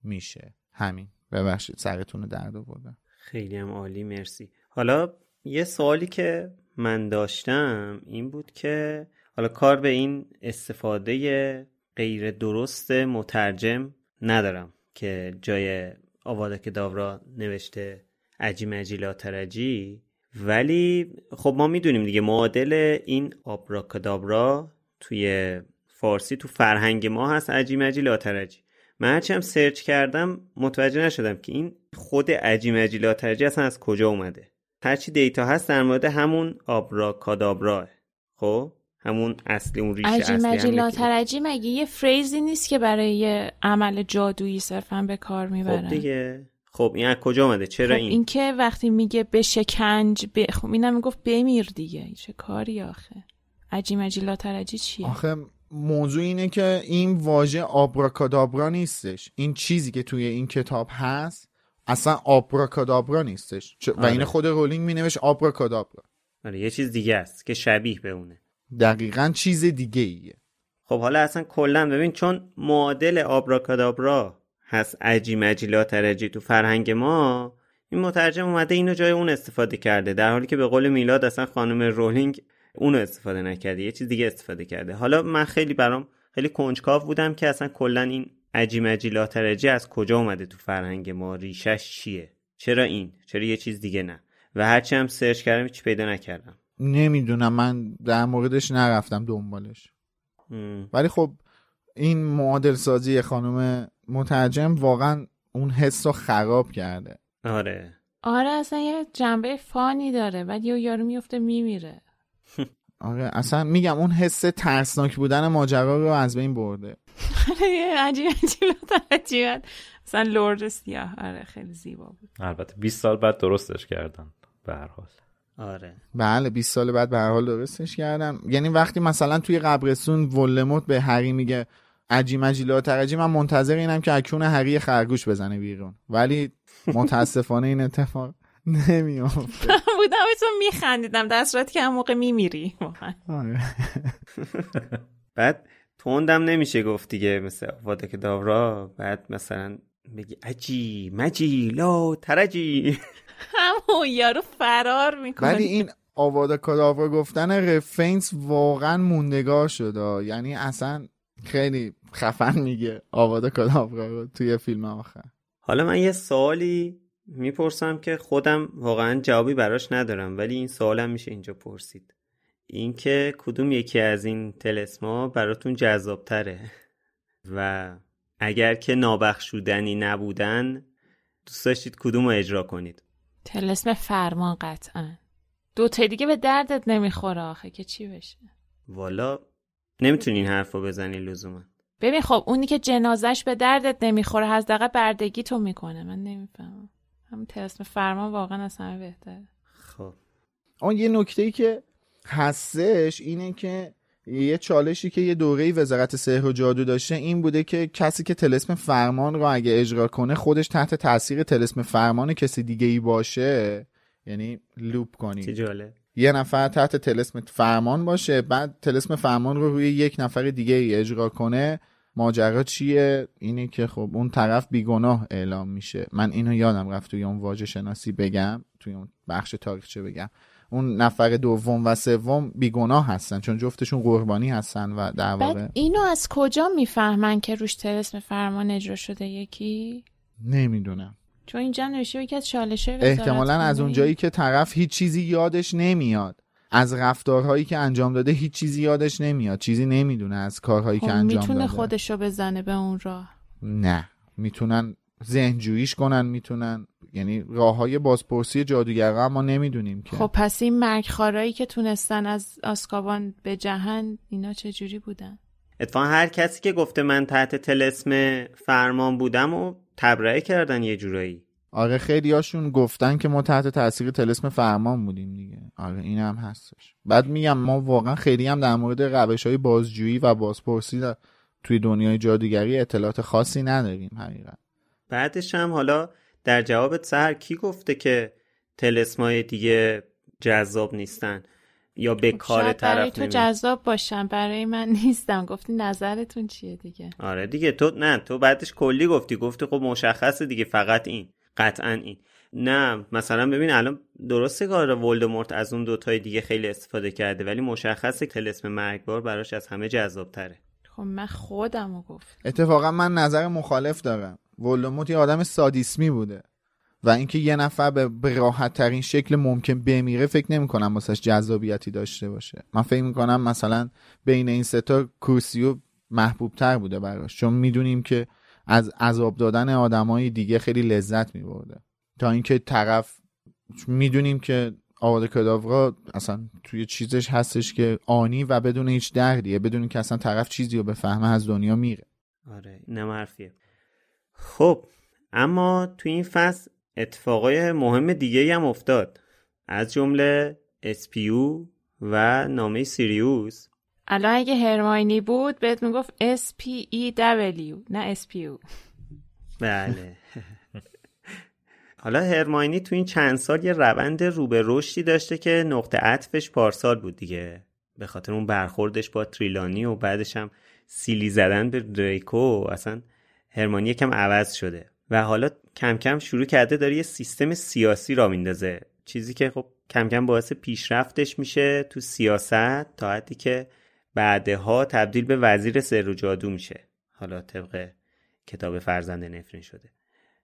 میشه. همین. ببخشید سرتون رو درد آوردم. خیلی هم عالی مرسی. حالا یه سوالی که من داشتم این بود که حالا کار به این استفاده غیر درست مترجم ندارم که جای آواده داورا نوشته عجی مجی لاترجی ولی خب ما می‌دونیم دیگه معادل این آبراکادابرا توی فارسی تو فرهنگ ما هست عجی مجی لاترجی من هرچی هم سرچ کردم متوجه نشدم که این خود عجی مجی لاترجی اصلا از کجا اومده. هرچی دیتا هست در مورد همون آبراکادابراه خب؟ همون اصلی اون ریشه اصلی مجی لاترجی مگه یه فریزی نیست که برای عمل جادویی صرفا به کار می‌برن؟ خب دیگه. خب این از کجا آمده چرا خب این؟ این که وقتی میگه به شکنج ب... خب اینم می‌گفت بمیر دیگه. چه کاری آخه؟ عجی مجی لاترجی چیه؟ آخه موضوع اینه که این واژه آبراکادابرا نیستش. این چیزی که توی این کتاب هست اصلا آبراکادابرا نیستش. و آره. این خود رولینگ مینوشت آبراکادابرا. آره یه چیز دیگه است که شبیه به اونه. دقیقا چیز دیگه ایه خب حالا اصلا کلا ببین چون معادل آبراکادابرا هست عجی مجی لاترجی تو فرهنگ ما این مترجم اومده اینو جای اون استفاده کرده در حالی که به قول میلاد اصلا خانم رولینگ اونو استفاده نکرده یه چیز دیگه استفاده کرده. حالا من خیلی برام خیلی کنجکاو بودم که اصلا کلا این عجی مجی لاترجی از کجا اومده تو فرهنگ ما ریشش چیه؟ چرا این؟ چرا یه چیز دیگه نه؟ و هرچی هم سرچ کردم هیچ پیدا نکردم. نمی‌دونم من در موردش نرفتم دنبالش. ولی خب این معادل سازی خانم مترجم واقعا اون حس رو خراب کرده. آره. آره اصلا یه جنبه فانی داره بعد یه یارو میفته میمیره. آره اصلا میگم اون حس ترسناک بودن ماجرا رو از بین برده. آره عجیب عجیب مثلا لورد سیاه. آره خیلی زیبا بود. البته 20 سال بعد درستش کردن به هر حال. آره. بله 20 سال بعد به هر حال درستش کردن. یعنی وقتی مثلا توی قبرستون ولموت به هری میگه عجی مجی ترجی من منتظر اینم که اکون هری خرگوش بزنه بیرون. ولی متاسفانه این اتفاق نمیافته. بودم تو میخندیدم در صورتی که هم موقع میمیری. آره. بعد توندم نمیشه گفت دیگه مثل واده که داورا. بعد مثلا بگی عجی مجی لا ترجی. همون یارو فرار می‌کنه. ولی این آواده کداورا گفتن رفینس واقعا موندگار شده یعنی اصلا خیلی خفن میگه. آواده کداورا رو توی فیلم آخر. حالا من یه سوالی می‌پرسم که خودم واقعا جوابی براش ندارم ولی این سوالم میشه اینجا پرسید. اینکه کدوم یکی از این تلسما براتون جذابتره؟ و اگر که نابخشودنی نبودن دوست داشتید کدوم رو اجرا کنید؟ تلسم فرمان قطعا. دو تا دیگه به دردت نمی‌خوره آخه که چی بشه؟ والا نمی‌تونی این حرف رو بزنی لزوما. ببین خب اونی که جنازش به دردت نمی‌خوره حداقل بردگی تو می‌کنه. من نمی‌فهمم. همون تلسم فرمان واقعا اصلا بهتره. خب. اون یه نکته ای که هستش اینه که یه چالشی که یه دوره وزارت سحر و جادو داشته این بوده که کسی که تلسم فرمان رو اگه اجرا کنه خودش تحت تاثیر تلسم فرمان کسی دیگه ای باشه. یعنی لوپ کنی. یه نفر تحت تلسم فرمان باشه بعد تلسم فرمان رو روی یک نفر دیگه ای اجرا کنه ماجرا چیه؟ اینه که خب اون طرف بیگناه اعلام میشه. من اینو یادم رفت توی اون واژه شناسی بگم توی اون بخش تاریخچه بگم. اون نفر دوم و سوم بیگناه هستن چون جفتشون قربانی هستن و در واقع اینو از کجا می‌فهمن که روش تلسم فرمان اجرا شده یکی؟ نمی‌دونم. چون اینجا نوشته یکی از چالشه احتمالا از اونجایی که طرف هیچ چیزی یادش نمیاد. از رفتارهایی که انجام داده هیچ چیزی یادش نمیاد. چیزی نمی‌دونه از کارهایی که خب انجام داده. می‌تونه خودشو بزنه به اون راه. نه. می‌تونن ذهنجوییش کنن می‌تونن یعنی راه های بازپرسی جادوگرها ما نمی‌دونیم که. خب پس این مرگخارایی که تونستن از آسکابان به جهان اینا چه جوری بودن؟ اتفاقا هر کسی که گفته من تحت تلسم فرمان بودم و تبرئه کردن یه جورایی. آره خیلی هاشون گفتن که ما تحت تاثیر تلسم فرمان بودیم دیگه. آره این هم هستش. بعد میگم ما واقعا خیلی هم در مورد روش های بازجویی و بازپرسی توی دنیای جادوگری اطلاعات خاصی نداریم حقیقت بعدش هم حالا در جوابت سهر کی گفته که تلسمای دیگه جذاب نیستن؟ یا به خب کار طرف برای تو جذاب باشن برای من نیستم. گفتی نظرتون چیه دیگه؟ آره دیگه تو نه تو بعدش کلی گفتی. گفتی خب مشخصه دیگه فقط این قطعا این. نه مثلا ببین الان درسته کار ولدمورت از اون دوتای دیگه خیلی استفاده کرده ولی مشخصه تلسم مرگبار براش از همه جذاب تره خب من خودم رو گفت اتفاقا من نظر مخالف دارم. ولدمورت یه آدم سادیسمی بوده. و اینکه یه نفر به راحت ترین شکل ممکن بمیره فکر نمی کنم واسش جذابیتی داشته باشه. من فکر می‌کنم مثلا بین این ستا کورسیو محبوب تر بوده براش. چون می‌دونیم که از عذاب دادن آدمای دیگه خیلی لذت میبرده. تا اینکه طرف می‌دونیم که آواده کداورا اصلا توی چیزش هستش که آنی و بدون هیچ دردیه. بدون که اصلا طرف چیزی رو بفهمه از دنیا میره. آره نمرفیه خب اما تو این فصل اتفاقای مهم دیگه هم افتاد. از جمله اسپیو و نامه سیریوس. الان اگه هرماینی بود بهت می‌گفت S P E W نه S P U. بله. حالا هرماینی تو این چند سال یه روند رو به رشدی داشته که نقطه عطفش پارسال بود دیگه. به خاطر اون برخوردش با تریلانی و بعدش هم سیلی زدن به دریکو اصلا هرمانی یکم عوض شده. و حالا کم کم شروع کرده داره یه سیستم سیاسی را میندازه. چیزی که خب کم کم باعث پیشرفتش میشه تو سیاست تا حدی که بعدها تبدیل به وزیر سر و جادو میشه. حالا طبق کتاب فرزند نفرین شده.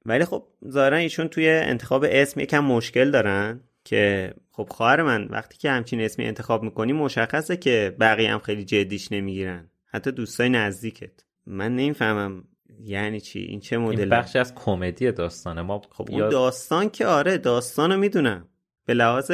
ولی خب ظاهرا ایشون توی انتخاب اسم یکم مشکل دارن که خب خواهر من وقتی که همچین اسمی انتخاب می‌کنی مشخصه که بقیه هم خیلی جدیش نمی‌گیرن. حتی دوستای نزدیکت. من نمی‌فهمم یعنی چی؟ این چه مدل این بخشی از کمدی داستانه. ما خب اون داستان که آره داستانو می‌دونم. به لحاظ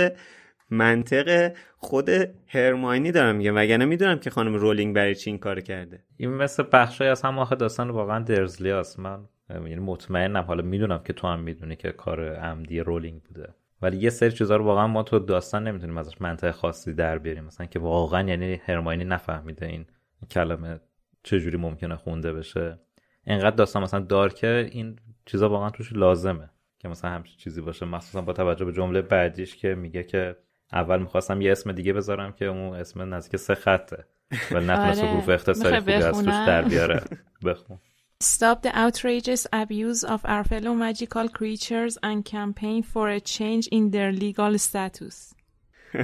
منطق خود هرماینی دارم میگم وگرنه می‌دونم که خانم رولینگ برای چی این کار کرده. این مثل بخشی از هم آخه داستان واقعا درزلی است من یعنی مطمئنم. حالا می‌دونم که تو هم می‌دونی که کار عمدی رولینگ بوده. ولی یه سری چیزا رو واقعا ما تو داستان نمی‌تونیم ازش منطق خاصی در بیاریم. مثلا که واقعا یعنی هرماینی نفهمیده این کلمه چجوری ممکنه خونده بشه. انقدر داستان مثلا دارکه این چیزا واقعا توش لازمه که مثلا همچین چیزی باشه. مخصوصا با توجه به جمله بعدیش که میگه که اول می‌خواستم یه اسم دیگه بذارم که اون اسم نزدیک سه خطه. ولی نتونست آره. حروف اختصاری خوبی از توش در بیاره. بخون. Stop the outrageous abuse of our fellow magical creatures and campaign for a change in their legal status.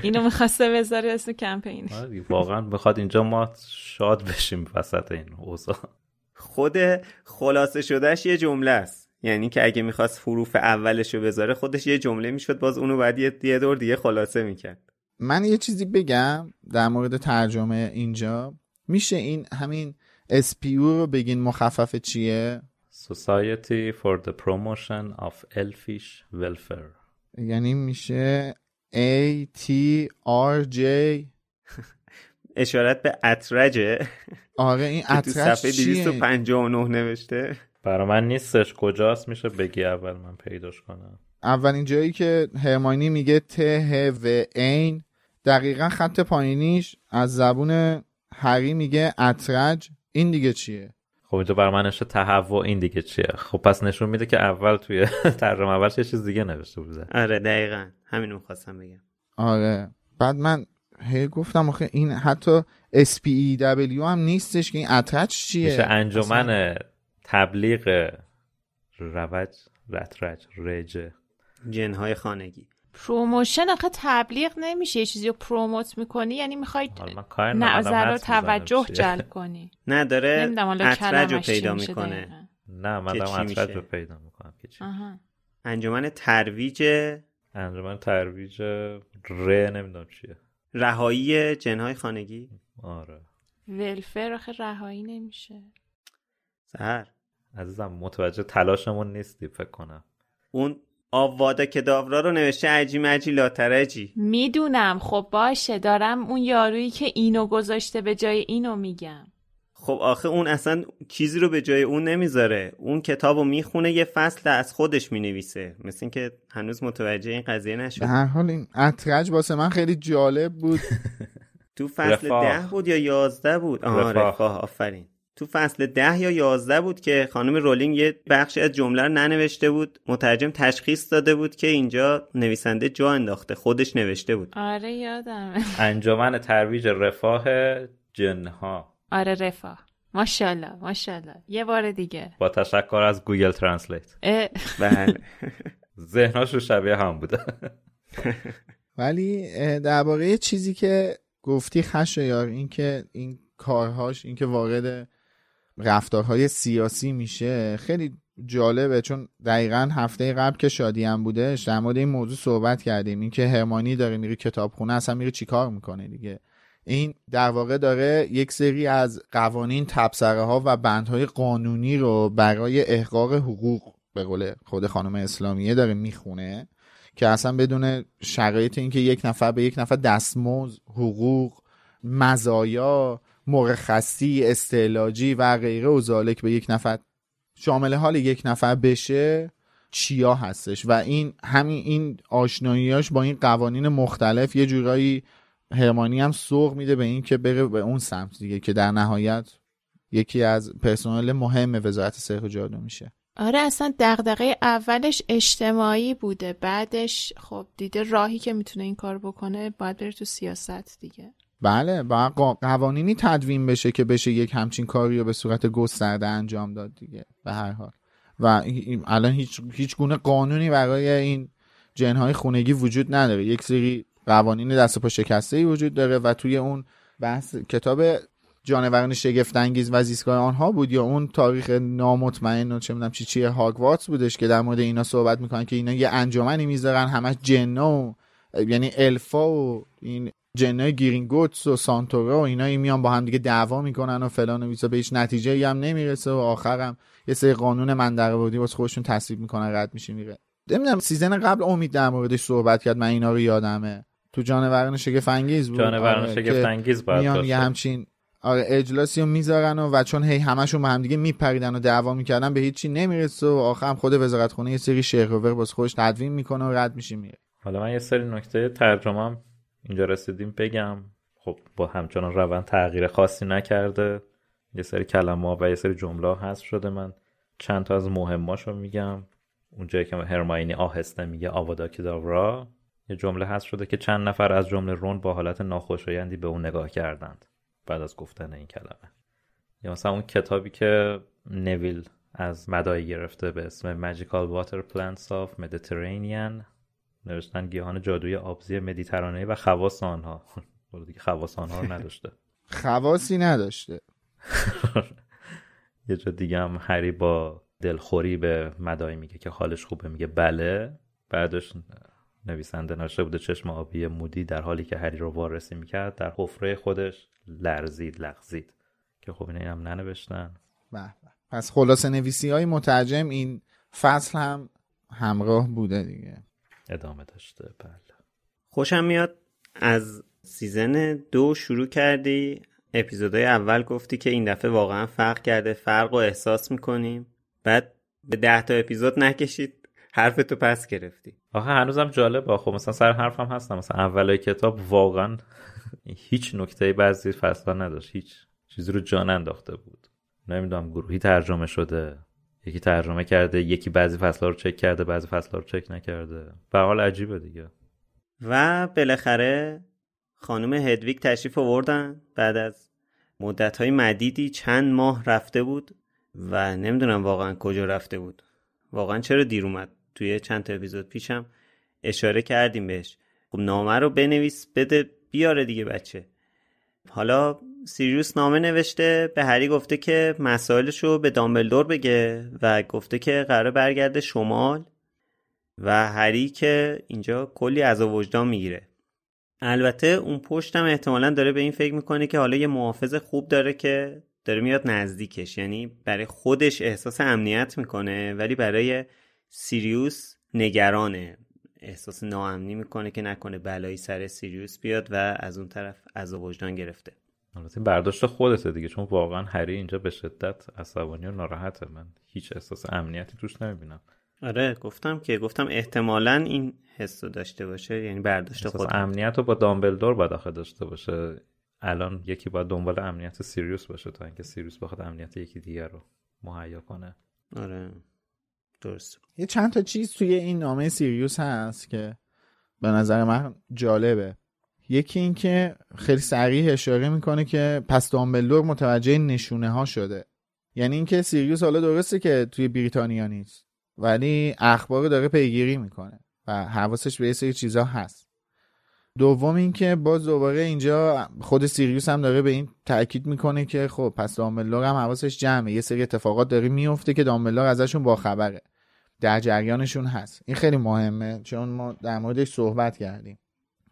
اینو می‌خواسته بذاره اسم کمپین. آره، واقعا بخواد اینجا ما شاد بشیم وسط این اوضاع. خود خلاصه شدهش یه جمله است. یعنی که اگه می‌خواست حروف اولش رو بذاره خودش یه جمله می‌شد باز اونو بعد یه دور دیگه خلاصه می‌کرد. من یه چیزی بگم در مورد ترجمه اینجا. میشه این همین SPU رو بگین مخفف چیه؟ Society for the Promotion of Elfish Welfare. یعنی میشه A T R J اشارت به اترجه آره این اترج صفحه 259 نوشته. برا من نیستش. کجاست؟ میشه بگی اول من پیداش کنم. اولین جایی که هرمانی میگه ته و این. دقیقا خط پایینیش از زبون هری میگه اترج این دیگه چیه؟ خب اینجا بر من نشه تهوع. این دیگه چیه؟ خب پس نشون میده که اول توی ترجمه اولش یه چیز دیگه نوشته بوده. آره دقیقا. همینو خواستم بگم. آره. بعد من هی گفتم آخه این حتی SPEW هم نیستش که این اترج چیه میشه انجمن تبلیغ روج رترج رجه جنهای خانگی پروموشن آخه تبلیغ نمیشه یه چیزی رو پروموت می‌کنی یعنی می‌خوای نظر حدس و می‌زنم توجه. جلب کنی نه داره اترج رو پیدا می‌کنه. نه من دارم اترج؟ رو پیدا می‌کنم که چی آها. انجمن ترویج انجمن ترویج ر نمی‌دونم چیه رهایی جنهای خانگی؟ آره. ولفر آخه رهایی نمیشه. سهر. عزیزم متوجه تلاشمون نیستی فکر کنم. اون آوادا کداورا رو نوشته عجی مجی لاترجی. می‌دونم. خب باشه دارم اون یارویی که اینو گذاشته به جای اینو میگم. خب آخه اون اصلا چیزی رو به جای اون نمی‌ذاره. اون کتاب رو می‌خونه یه فصل از خودش می‌نویسه. مثل اینکه هنوز متوجه این قضیه به نشد هر حال این اترج واسه من خیلی جالب بود. تو فصل رفاه. ده بود یا یازده بود؟ آها رفاه. رفاه آفرین. تو فصل ده یا یازده بود که خانم رولینگ یه بخشی از جمله رو ننوشته بود. مترجم تشخیص داده بود که اینجا نویسنده جا انداخته خودش نوشته بود. آره یادم انجمن ترویج رفاه جنها. آره رفاه. ماشاءالله ماشاءالله. یه بار دیگه. با تشکر از Google Translate. بله. ذهناش رو شبیه هم بوده. ولی درباره یه چیزی که گفتی خشایار این که این کارهاش این که وارد رفتارهای سیاسی میشه خیلی جالبه. چون دقیقا هفته قبل که شادی هم بودش در مورد این موضوع صحبت کردیم. این که هرماینی داره میره کتابخونه اصلا میره چیکار می‌کنه دیگه؟ این در واقع داره یک سری از قوانین تبصره ها و بندهای قانونی رو برای احقاق حقوق به قول خود خانم اسلامیه داره می‌خونه که اصلا بدون شرایط اینکه یک نفر به یک نفر دستمزد حقوق مزایا مرخصی استعلاجی و غیره و ذالک به یک نفر شامل حال یک نفر بشه چیا هستش؟ و این همین این آشناییاش با این قوانین مختلف یه جورایی هرمانی هم سوق میده به این که بره به اون سمت دیگه که در نهایت یکی از پرسنل مهم وزارت سحر و جادو میشه. آره اصلا دغدغه اولش اجتماعی بوده بعدش خب دیده راهی که می‌تونه این کار بکنه باید بره تو سیاست دیگه. بله و قوانینی تدوین بشه که بشه یک همچین کاری رو به صورت گسترده انجام داد دیگه به هر حال. و الان هیچ هیچ گونه قانونی برای این جنهای خونگی وجود نداره. یک سری قوانین دست پا شکسته ای وجود داره و توی اون بحث کتاب جانوران شگفت انگیز و زیستگاه آنها بود یا اون تاریخ نامطمئن و چه می‌دونم چی چیه هاگوارتس بودش که در مورد اینا صحبت می‌کنن که اینا یه انجمنی می‌ذارن همش جنا و یعنی الفا و این جنای گیرینگوتس و سانتورا و اینا میان با هم دیگه دعوا می‌کنن و فلان و بیسا به هیچ نتیجه ای هم نمی‌رسه و آخرم یه سری قانون من در بودی واسه خودشون تصویب می‌کنن رد میشه میره. نمی‌دونم سیزن قبل امید در موردش صحبت کرد من اینا رو یادمه. تو جانوران شگفت انگیز بود. جانوران آره، شگفت که انگیز باید میان. یه همچین آره اجلاسی رو می‌ذارن و, و چون هی همشون با هم دیگه میپریدن و دعوا می‌کردن به هیچی نمی‌رسه و آخر هم خود وزارت خونه یه سری شهر و واسه خودش تدوین می‌کنه و رد میشه میره. حالا من یه سری نکته ترجمهم اینجا رسیدیم بگم. خب با همچنان روند تغییر خاصی نکرده. یه سری کلمه و یه سری جمله هست شده. من چند تا از مهماشو میگم. اونجایی که هرماینی آهسته میگه آوادا کداورا یه جمله هست شده که چند نفر از جمله رون با حالت ناخوشایندی به اون نگاه کردند بعد از گفتن این کلمه. یا مثلا اون کتابی که نویل از مدایی گرفته به اسم Magical Water Plants of Mediterranean نوشتن گیاهان جادوی آبزی مدیترانه و خواص آنها. ولی دیگه خواص آنها رو نداشته. خواصی نداشته. یه جا دیگه هم هری با دلخوری به مدایی میگه که حالش خوبه میگه بله. بعدش نویسنده نوشته بوده چشم آبی مودی در حالی که هری رو وارسی می‌کرد در حفره خودش لرزید لغزید. که خب اینه هم ننوشتن. به به. پس خلاصه نویسی های مترجم این فصل هم همراه بوده دیگه. ادامه داشته بله. خوشم میاد از سیزن دو شروع کردی. اپیزودهای اول گفتی که این دفعه واقعا فرق کرده فرق رو احساس می‌کنیم. بعد به ده تا اپیزود نکشید. حرفتو پس گرفتی. آخه هنوزم جالب خب مثلا سر حرفم هستم. مثلا اولای کتاب واقعا هیچ نکته بعضی فصلا نداشت. هیچ چیزی رو جان انداخته بود. نمی‌دونم گروهی ترجمه شده. یکی ترجمه کرده یکی بعضی فصلها رو چک کرده بعضی فصلها رو چک نکرده. به حال عجیبه دیگه. و بالاخره خانم هدویک تشریف آوردن. بعد از مدت های مدیدی چند ماه رفته بود و نمی‌دونم واقعا کجا رفته بود. واقعا چرا دیر اومد؟ توی چند تا اپیزود پیشم اشاره کردیم بهش. خب نامه رو بنویس بده بیاره دیگه بچه. حالا سیریوس نامه نوشته به هری گفته که مسائلش رو به دامبلدور بگه و گفته که قرار برگرده شمال و هری که اینجا کلی از وجدان می‌گیره. البته اون پشتم احتمالا داره به این فکر می‌کنه که حالا یه محافظ خوب داره که داره میاد نزدیکش. یعنی برای خودش احساس امنیت می‌کنه ولی برای سیریوس نگرانه. احساس ناامنی می‌کنه که نکنه بلایی سر سیریوس بیاد و از اون طرف از وجدان گرفته. البته برداشت خودته دیگه چون واقعا هری اینجا به شدت عصبانی و ناراحته. من هیچ احساس امنیتی توش نمی‌بینم. آره گفتم که گفتم احتمالا این حس رو داشته باشه یعنی برداشت خود. امنیت رو با دامبلدور باید آخه داشته باشه. الان یکی باید دنبال امنیت سیریوس باشه تا اینکه سیریوس بخواد امنیت یکی دیگر رو مهیا کنه. آره. درست یه چند تا چیز توی این نامه سیریوس هست که به نظر من جالبه. یکی این که خیلی سریع اشاره می‌کنه که پس دامبلدور متوجه نشونه ها شده. یعنی اینکه سیریوس حالا درسته که توی بریتانیا نیست ولی اخبار داره پیگیری می‌کنه و حواسش به یه سری چیزا هست. دوم اینکه باز دوباره اینجا خود سیریوس هم داره به این تاکید می‌کنه که خب پس دامبلدور هم حواسش جمعه. یه سری اتفاقات داره میفته که دامبلدور ازشون باخبره. در جریانشون هست. این خیلی مهمه چون ما در موردش صحبت کردیم.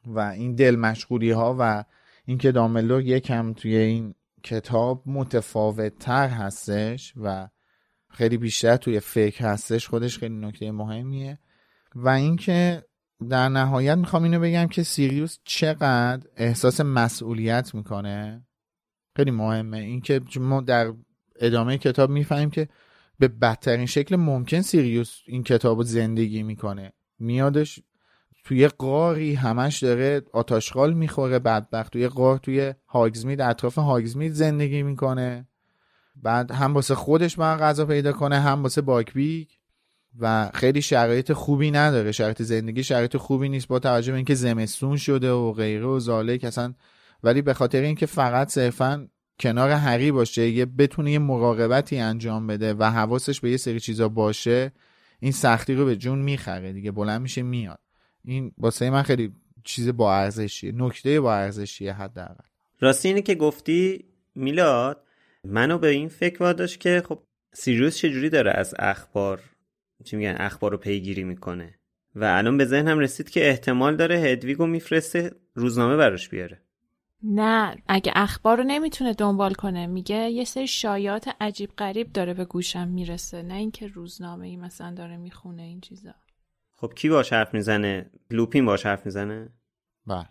و این دل مشغولی ها و اینکه دامبلدور یکم توی این کتاب متفاوت تر هستش و خیلی بیشتر توی فکر هستش خودش خیلی نکته مهمیه. و اینکه در نهایت می‌خوام اینو بگم که سیریوس چقدر احساس مسئولیت می‌کنه. خیلی مهمه. اینکه ما در ادامه کتاب می‌فهمیم که به بدترین شکل ممکن سیریوس این کتاب رو زندگی می‌کنه. میادش توی قاری همش داره آتاشغال می‌خوره بدبخت توی قار توی هاگزمید اطراف هاگزمید زندگی می‌کنه. بعد هم واسه خودش من غذا پیدا کنه هم واسه باکبیک و خیلی شرایط خوبی نداره. شرایط زندگی شرایط خوبی نیست با توجه به اینکه زمستون شده و غیره و زالک اصلا. ولی به خاطر اینکه فقط صرفا کنار هری باشه یه بتونه یه مراقبتی انجام بده و حواسش به یه سری چیزا باشه این سختی رو به جون می‌خره دیگه بلند میشه میاد. این واسه من خیلی چیز با ارزشیه نکته با ارزشیه حداقل. راستی اینه که گفتی میلاد منو به این فکر واداشت که خب سیریوس چجوری داره از اخبار چی میگن اخبار رو پیگیری می‌کنه. و الان به ذهنم رسید که احتمال داره هدویگو میفرسته روزنامه براش بیاره. نه اگه اخبار رو نمی‌تونه دنبال کنه. میگه یه سری شایعات عجیب غریب داره به گوشم می‌رسه. نه اینکه روزنامه ای مثلا داره می‌خونه این چیزا. خب کی باش حرف می‌زنه؟ لوپین باش حرف می‌زنه؟ بله.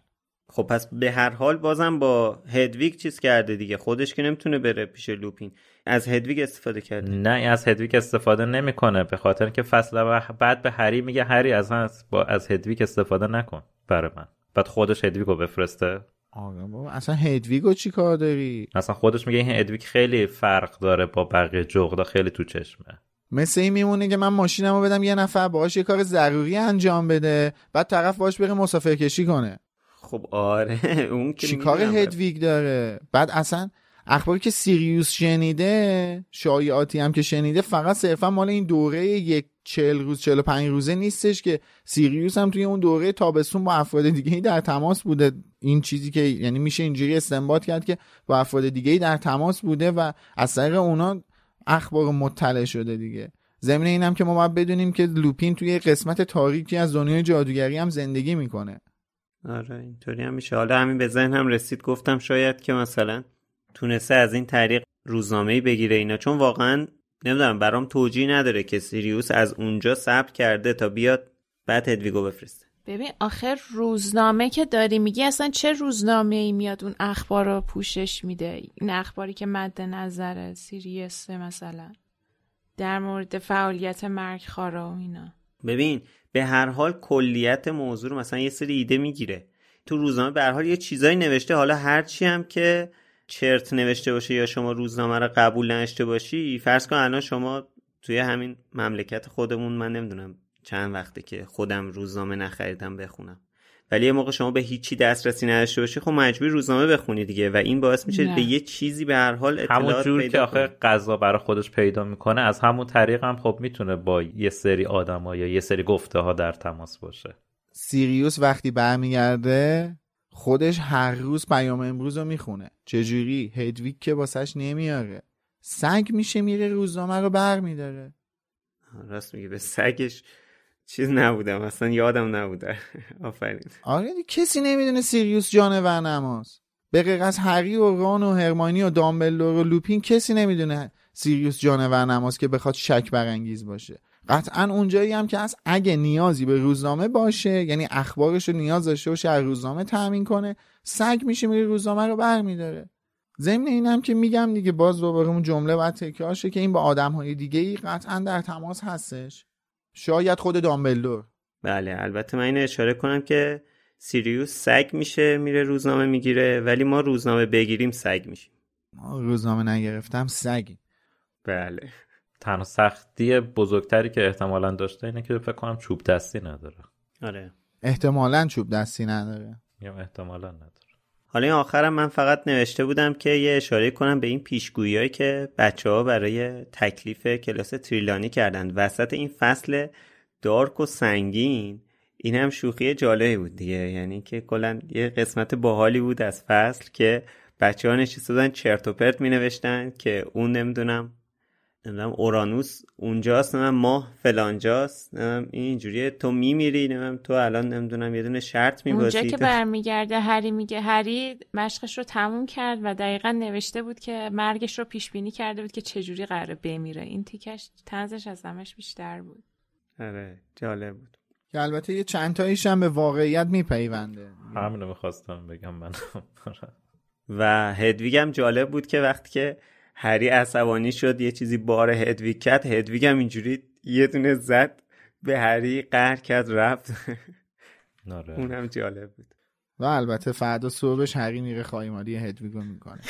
خب پس به هر حال بازم با هدویگ چیز کرده دیگه. خودش که نمی‌تونه بره پیش لوپین. از هدویگ استفاده کرده. نه از هدویگ استفاده نمی‌کنه. به خاطر که فصل بعد به هری میگه هری از با از هدویگ استفاده نکن برای من. بعد خودش هدویگو بفرسته. آره بابا اصلا هدویگو چی کار داری؟ اصلا خودش میگه این هدویگ خیلی فرق داره با بقیه جغدا خیلی تو چشمه. مثل این میمونه که من ماشینمو بدم یه نفر باهاش یه کار ضروری انجام بده بعد طرف باش بره مسافر کشی کنه. خب آره اون که چیکار هدویگ داره؟ بعد اصلا اخباری که سیریوس شنیده شایعاتی هم که شنیده فقط صرفا مال این دوره یک چل روز چل پنج روزه نیستش که سیریوس هم توی اون دوره تابستون با افراد دیگه در تماس بوده. این چیزی که یعنی میشه اینجوری استنباط کرد که با افراد دیگه در تماس بوده و از طریق اونا اخبار مطلع شده دیگه. ضمن اینم که ما باید بدونیم که لوپین توی قسمت تاریکی از دنیای جادوگری هم زندگی می‌کنه. آره اینطوری هم میشه. حالا همین به ذهن هم رسید. گفتم شاید که مثلا تونسته از این طریق روزنامه بگیره اینا. چون واقعا نمی‌دونم برام توجیه نداره که سیریوس از اونجا ثبت کرده تا بیاد. بعد هدویگو بفرسته. ببین آخر روزنامه که داری میگی اصلا چه روزنامه ای میاد اون اخبار رو پوشش میده؟ این اخباری که مد نظر سیریسه مثلا در مورد فعالیت مرگ خارا و اینا. ببین به هر حال کلیت موضوع رو مثلا یه سری ایده می‌گیره. تو روزنامه به هر حال یه چیزایی نوشته حالا هرچی هم که چرت نوشته باشه یا شما روزنامه رو قبول نشته باشی فرض کن الان شما توی همین مملکت خودمون من نمی‌دونم چند وقته که خودم روزنامه نخریدم بخونم. ولی یه موقع شما به هیچی دسترسی نداشته باشی خب مجبور روزنامه بخونی دیگه و این باعث میشه به یه چیزی به هر حال اطلاعات همون جور که آخه غذا برای خودش پیدا می‌کنه از همون طریق هم خب می‌تونه با یه سری آدم یا یه سری گفته ها در تماس باشه. سیریوس وقتی برمیگرده خودش هر روز پیام امروز رو می‌خونه. چجوری؟ هدویک که واسش نمیاره. سگ میشه میره روزنامه رو برمیداره. راست میگه به سگش چیز نبودم اصلا یادم نبوده. آفرین. آره کسی نمی‌دونه سیریوس جانور نماز به غیر از هری و ران و هرمانی و دامبلدور و لوپین کسی نمی‌دونه سیریوس جانور نماز که بخواد شک برانگیز باشه. قطعا اونجایی هم که از اگه نیازی به روزنامه باشه یعنی اخبارش رو نیاز داشته باشه از روزنامه تامین کنه سگ میشه میره روزنامه رو برمیداره. ضمن اینم که میگم دیگه باز دوباره اون جمله باید تکرار شه که این با آدم های دیگه ای قطعا در تماس هستش. شاید خود دامبلدور. بله البته من اینو اشاره کنم که سیریوس سگ میشه میره روزنامه می‌گیره ولی ما روزنامه بگیریم سگ میشیم. ما روزنامه نگرفتم سگی بله. تنها سختی بزرگتری که احتمالا داشته اینه که فکر کنم چوب دستی نداره. آره. احتمالا چوب دستی نداره. یا احتمالا نداره. حالا این آخرم من فقط نوشته بودم که یه اشاره کنم به این پیشگویی که بچه ها برای تکلیف کلاس تریلانی کردن وسط این فصل دارک و سنگین این هم شوخی جالبی بود دیگه. یعنی که کلا یه قسمت باحالی بود از فصل که بچه ها نشسته بودن چرت و پرت می نوشتن که اون نمی‌دونم نمی‌دونم اورانوس اونجاست نمی‌دونم ماه فلانجاست نمی‌دونم اینجوریه. تو میمیری نمی‌دونم تو الان نمی‌دونم یه دونه شرط میبازی اونجا که برمیگرده هری میگه هری مشقش رو تموم کرد و دقیقا نوشته بود که مرگش رو پیش بینی کرده بود که چجوری قراره بمیره. این تیکش تنزش از همش بیشتر بود. آره جالب بود. که البته یه چند تاییش هم به واقعیت میپیونده. همینو می‌خواستم بگم من و هدویگم جالب بود که وقتی که هری عصبانی شد یه چیزی بار هدویگ کرد. هدویگ هم اینجوری یه دونه زد به هری قهر کرد رفت. ناره. اونم جالب بود. و البته فردا صبحش هری میره خواهی هدویگو می‌کنه.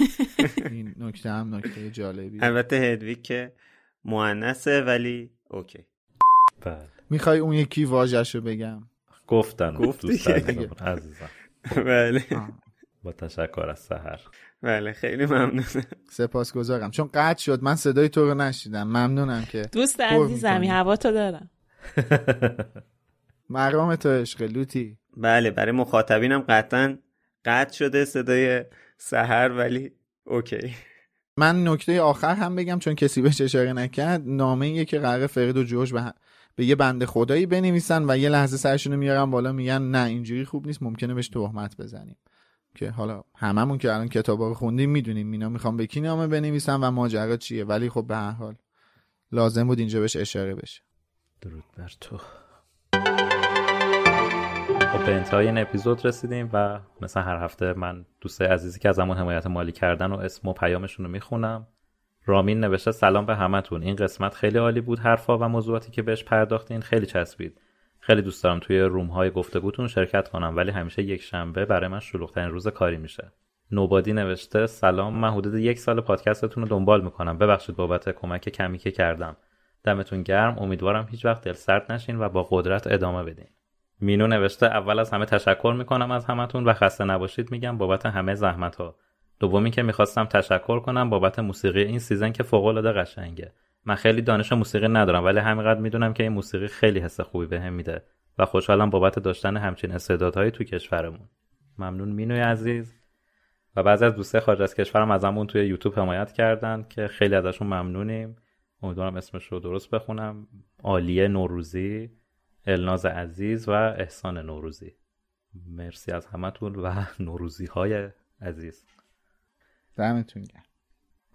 این نکته هم نکته جالبی البته هدویگ که مؤنثه ولی اوکی. بله. می‌خوای اون یکی واژه‌شو بگم؟ گفتن گفت دوست دیگه. عزیزم عزیزم. بله. با تشکر از سهر. بله خیلی ممنون. سپاسگزارم. چون قطع شد من صدای تو رو نشیدم. ممنونم که دوست عزیزمی. هوا تو دارم مرام تو عشق لوتی. بله برای مخاطبینم قطعا قطع شده صدای سحر ولی اوکی. من نکته آخر هم بگم چون کسی بهش اشاره نکرد. نامه ایه که قرار فرید و جوش به, به یه بنده خدایی بنویسن و یه لحظه سرشونو میارن بالا میگن نه اینجوری خوب نیست ممکنه بهش تهمت بزنیم. که حالا هممون که الان کتابا رو خوندیم می‌دونیم اینا می‌خوام به کی نامه بنویسن و ماجرا چیه. ولی خب به هر حال لازم بود اینجا بهش اشاره بشه. درود بر تو. خب به انتهای این اپیزود رسیدیم و مثل هر هفته من دوستای عزیزی که ازمون حمایت مالی کردن و اسم و پیامشون رو می‌خونم. رامین نوشته سلام به همتون. این قسمت خیلی عالی بود حرفا و موضوعاتی که بهش پرداختین. خیلی چسبید. خیلی دوست دارم توی روم های گفتگوتون شرکت کنم ولی همیشه یک شنبه برای من شلوغترین روز کاری میشه. نوبادی نوشته سلام من حدود یک سال پادکستتون رو دنبال می‌کنم. ببخشید بابت کمک کمی که کردم. دمتون گرم امیدوارم هیچ وقت دل سرد نشین و با قدرت ادامه بدین. مینو نوشته اول از همه تشکر می‌کنم از همتون و خسته نباشید میگم بابت همه زحمت ها دومی که می‌خواستم تشکر کنم بابت موسیقی این season که فوق العاده قشنگه. من خیلی دانش موسیقی ندارم ولی همینقدر می‌دونم که این موسیقی خیلی حس خوبی بهم میده و خوشحالم بابت داشتن همچین استعدادهایی تو کشورمون. ممنون مینوی عزیز. و بعضی از دوستای خارج از کشورم ازمون توی یوتیوب حمایت کردن که خیلی ازشون ممنونیم. امیدوارم اسمش رو درست بخونم. عالیه نوروزی الناز عزیز و احسان نوروزی. مرسی از همتون و نوروزی های عزیز. دمتون گرم.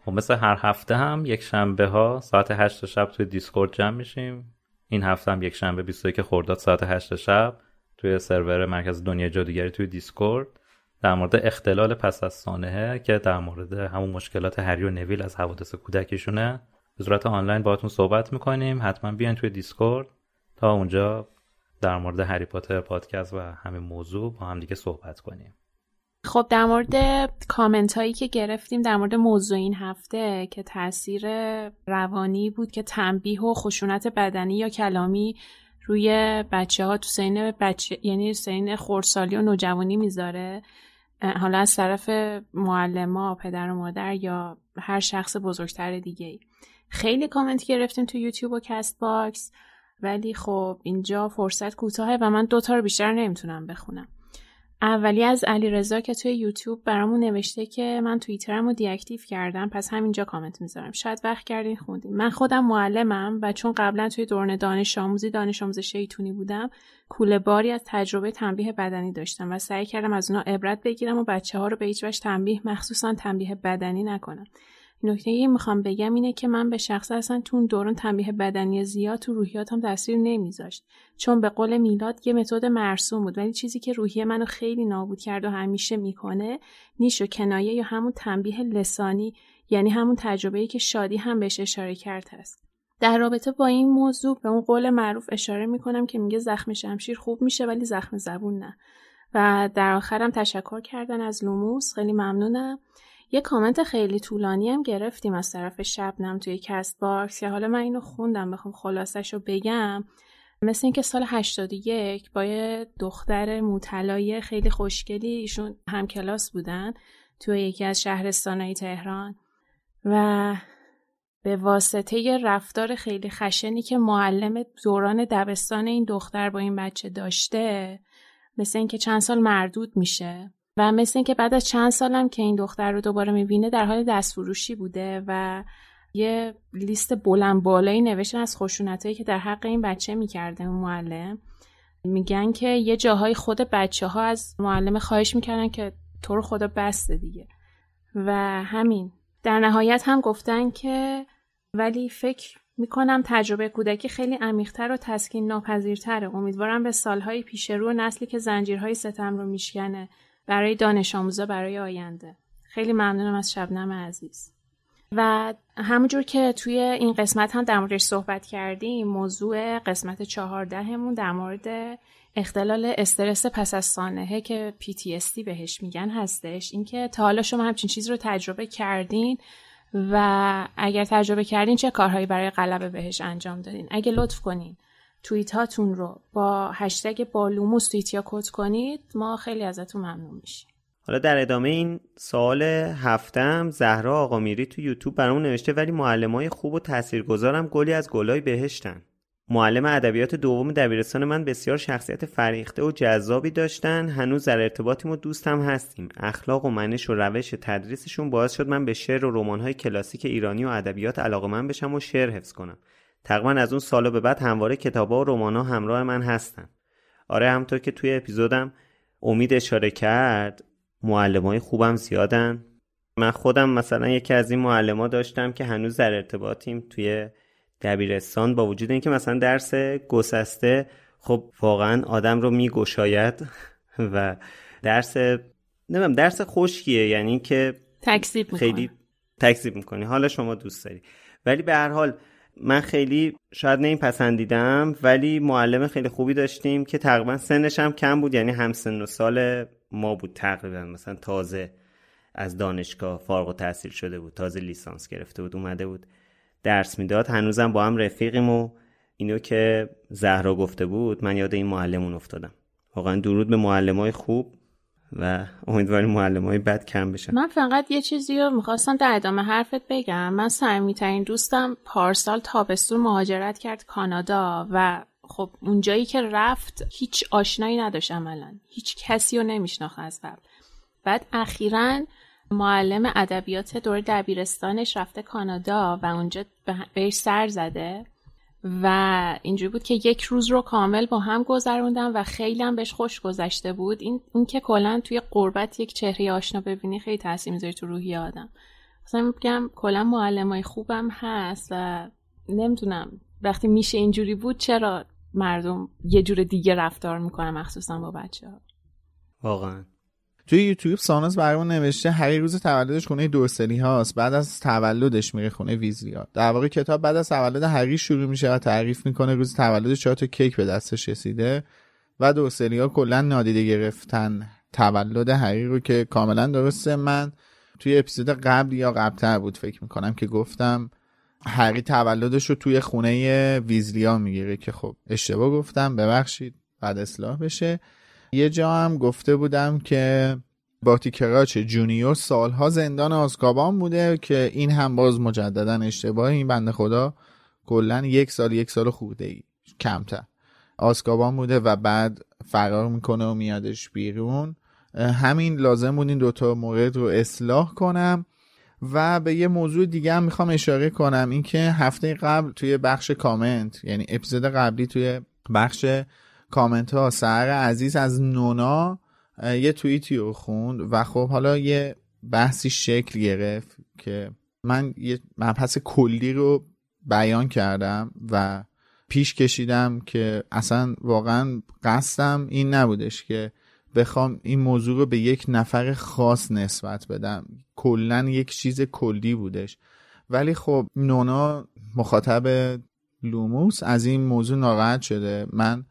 خب مثل هر هفته هم یک شنبه ها ساعت هشت شب توی دیسکورد جمع میشیم. این هفته هم یک شنبه 21 خرداد ساعت هشت شب توی سرور مرکز دنیا جادوگری توی دیسکورد در مورد اختلال پس از سانحه که در مورد همون مشکلات هری و نویل از حوادث کودکیشونه. به صورت آنلاین باهاتون صحبت می‌کنیم. حتما بیاین توی دیسکورد تا اونجا در مورد هری پاتر پادکست و همین موضوع با هم دیگه صحبت کنیم. خب در مورد کامنت هایی که گرفتیم در مورد موضوع این هفته که تاثیر روانی بود که تنبیه و خشونت بدنی یا کلامی روی بچه ها تو سین بچه یعنی سین خورسالی و نوجوانی می‌ذاره حالا از طرف معلم پدر و مادر یا هر شخص بزرگتر دیگه. خیلی کامنت گرفتیم تو یوتیوب و کست باکس ولی خب اینجا فرصت کوتاهه و من دوتا رو بیشتر نمی‌تونم بخونم اولی از علی رضا که توی یوتیوب برامون نوشته که من توییترم رو deactive کردم پس همینجا کامنت می‌ذارم. شاید وقت کردین خوندین من خودم معلمم و چون قبلا توی دوران دانش آموزی دانش آموز شیطونی بودم کوله باری از تجربه تنبیه بدنی داشتم و سعی کردم از اونا عبرت بگیرم و بچه ها رو به هیچ وجه تنبیه مخصوصا تنبیه بدنی نکنم. نکته ای می‌خوام بگم اینه که من به شخص اصلا تو اون دوران تنبیه بدنی زیاد تو روحیاتم تاثیر نمیذاشت. چون به قول میلاد یه متد مرسوم بود. ولی چیزی که روحیه منو خیلی نابود کرد و همیشه می‌کنه نیش و کنایه یا همون تنبیه لسانی یعنی همون تجربه‌ای که شادی هم بهش اشاره کرد هست در رابطه با این موضوع به اون قول معروف اشاره می‌کنم که میگه زخم شمشیر خوب میشه ولی زخم زبون نه. و در آخرم تشکر کردن از لوموس. خیلی ممنونم. یه کامنت خیلی طولانی هم گرفتیم از طرف شبنم توی کست باکس که حالا من اینو خوندم بخوام خلاصش رو بگم. مثل اینکه سال 81 با یه دختر موطلای خیلی خوشگلی ایشون هم کلاس بودن توی یکی از شهرستانهای تهران و به واسطه رفتار خیلی خشنی که معلم دوران دبستان این دختر با این بچه داشته مثل اینکه چند سال مردود میشه. و مثل اینکه بعد از چند سالم که این دختر رو دوباره می‌بینه در حال دستفروشی بوده و یه لیست بلند بالایی نوشتن از خشونتایی که در حق این بچه می‌کرده معلم. میگن که یه جاهای خود بچه ها از معلم خواهش می‌کردن که تو رو خدا بسته دیگه. و همین. در نهایت هم گفتن که ولی فکر می‌کنم تجربه کودکی خیلی عمیقتر و تسکین ناپذیرتره امیدوارم به سالهای پیش رو نسلی که زنجیرهای ستم رو میشکنه برای دانش آموزا برای آینده. خیلی ممنونم از شبنم عزیز. و همونجور که توی این قسمت هم در موردش صحبت کردیم موضوع قسمت چهاردهمون در مورد اختلال استرس پس از سانحه که PTSD بهش میگن هستش. اینکه تا حالا شما همچین چیز رو تجربه کردین و اگر تجربه کردین چه کارهایی برای غلبه بهش انجام دادین؟ اگه لطف کنین. توییت هاتون رو با هشتگ بالوموس توییت یا کد کنید ما خیلی ازتون ممنون میشیم. حالا در ادامه این سوال هفتم زهرا آقا میری تو یوتیوب برامون نوشته ولی های خوب و تاثیرگذارم گلی از گلای بهشتن. معلم ادبیات دوم دبیرستان من بسیار شخصیت فریخته و جذابی داشتن. هنوز در ارتباطیم و دوستم هستیم. اخلاق و منش و روش تدریسشون باعث شد من به شعر و رمان‌های کلاسیک ایرانی و ادبیات علاقه من بشم و شعر حفظ کنم. تقریبا از اون سالا به بعد همواره کتابا و رمانا همراه من هستن. آره همطور که توی اپیزودم امید اشاره کرد های خوبم زیادن. من خودم مثلا یکی از این ها داشتم که هنوز در ارتباطیم توی دبیرستان با وجود اینکه مثلا درس گسسته خب واقعا آدم رو میگشاید و درس نمیم درس خشکیه. یعنی که تکذیب خیلی تکذیب می‌کنی. حالا شما دوست داری. ولی به هر حال من خیلی شاید نمیپسندیدم ولی معلم خیلی خوبی داشتیم که تقریبا سنش هم کم بود یعنی هم سن و سال ما بود تقریبا. مثلا تازه از دانشگاه فارغ و تحصیل شده بود تازه لیسانس گرفته بود اومده بود درس می‌داد. هنوزم با هم رفیقیم و اینو که زهرا گفته بود من یاد این معلمون افتادم. واقعا درود به معلم های خوب. و امیدواریم معلم های بد کم بشن. من فقط یه چیزی رو می‌خواستم در ادامه حرفت بگم. من صمیمیترین دوستم پارسال تابستون مهاجرت کرد کانادا و خب اونجایی که رفت هیچ آشنایی نداشت عملا. هیچ کسی رو نمیشناخت از قبل. بعد اخیرا معلم ادبیات دور دبیرستانش رفته کانادا و اونجا بهش سر زده. و اینجوری بود که یک روز رو کامل با هم گذروندم و خیلی هم بهش خوش گذشته بود. این, این که کلا توی قربت یک چهره آشنا ببینی خیلی تاثیر می‌ذاره تو روحی آدم. مثلا میگم کلا معلمای خوبم هست و نمی‌دونم وقتی میشه اینجوری بود چرا مردم یه جور دیگه رفتار می‌کنن مخصوصا با بچه ها واقعا. توی یوتیوب سانوس برامون نوشته هری روز تولدش خونه دورسلی هاست بعد از تولدش میره خونه ویزلیا در واقع کتاب بعد از تولد هری شروع میشه و تعریف می‌کنه روز تولدش چهار تا کیک به دستش رسیده و دورسلی ها کلا نادیده گرفتن تولد هری رو که کاملا درسته. من توی اپیزود قبل یا قبلتر بود فکر می‌کنم که گفتم هری تولدش رو توی خونه ویزلیا می‌گیره که خب اشتباه گفتم ببخشید بعد اصلاح بشه. یه جا هم گفته بودم که باتی کراچ جونیور سالها زندان آزکابان بوده که این هم باز مجددا اشتباه این بنده خدا کلا یک سال یک سال خورده ای. کمتر. آزکابان بوده و بعد فرار می‌کنه و میادش بیرون. همین لازم بود این دوتا مورد رو اصلاح کنم. و به یه موضوع دیگه هم می‌خوام اشاره کنم. اینکه هفته قبل توی بخش کامنت یعنی اپیزود قبلی توی بخش کامنت ها سهر عزیز از نونا یه توییتی رو خوند و خب حالا یه بحثی شکل گرفت که من یه مبحث کلی رو بیان کردم و پیش کشیدم که اصلا واقعا قصدم این نبودش که بخوام این موضوع رو به یک نفر خاص نسبت بدم. کلا یک چیز کلی بودش. ولی خب نونا مخاطب لوموس از این موضوع ناراحت شده. من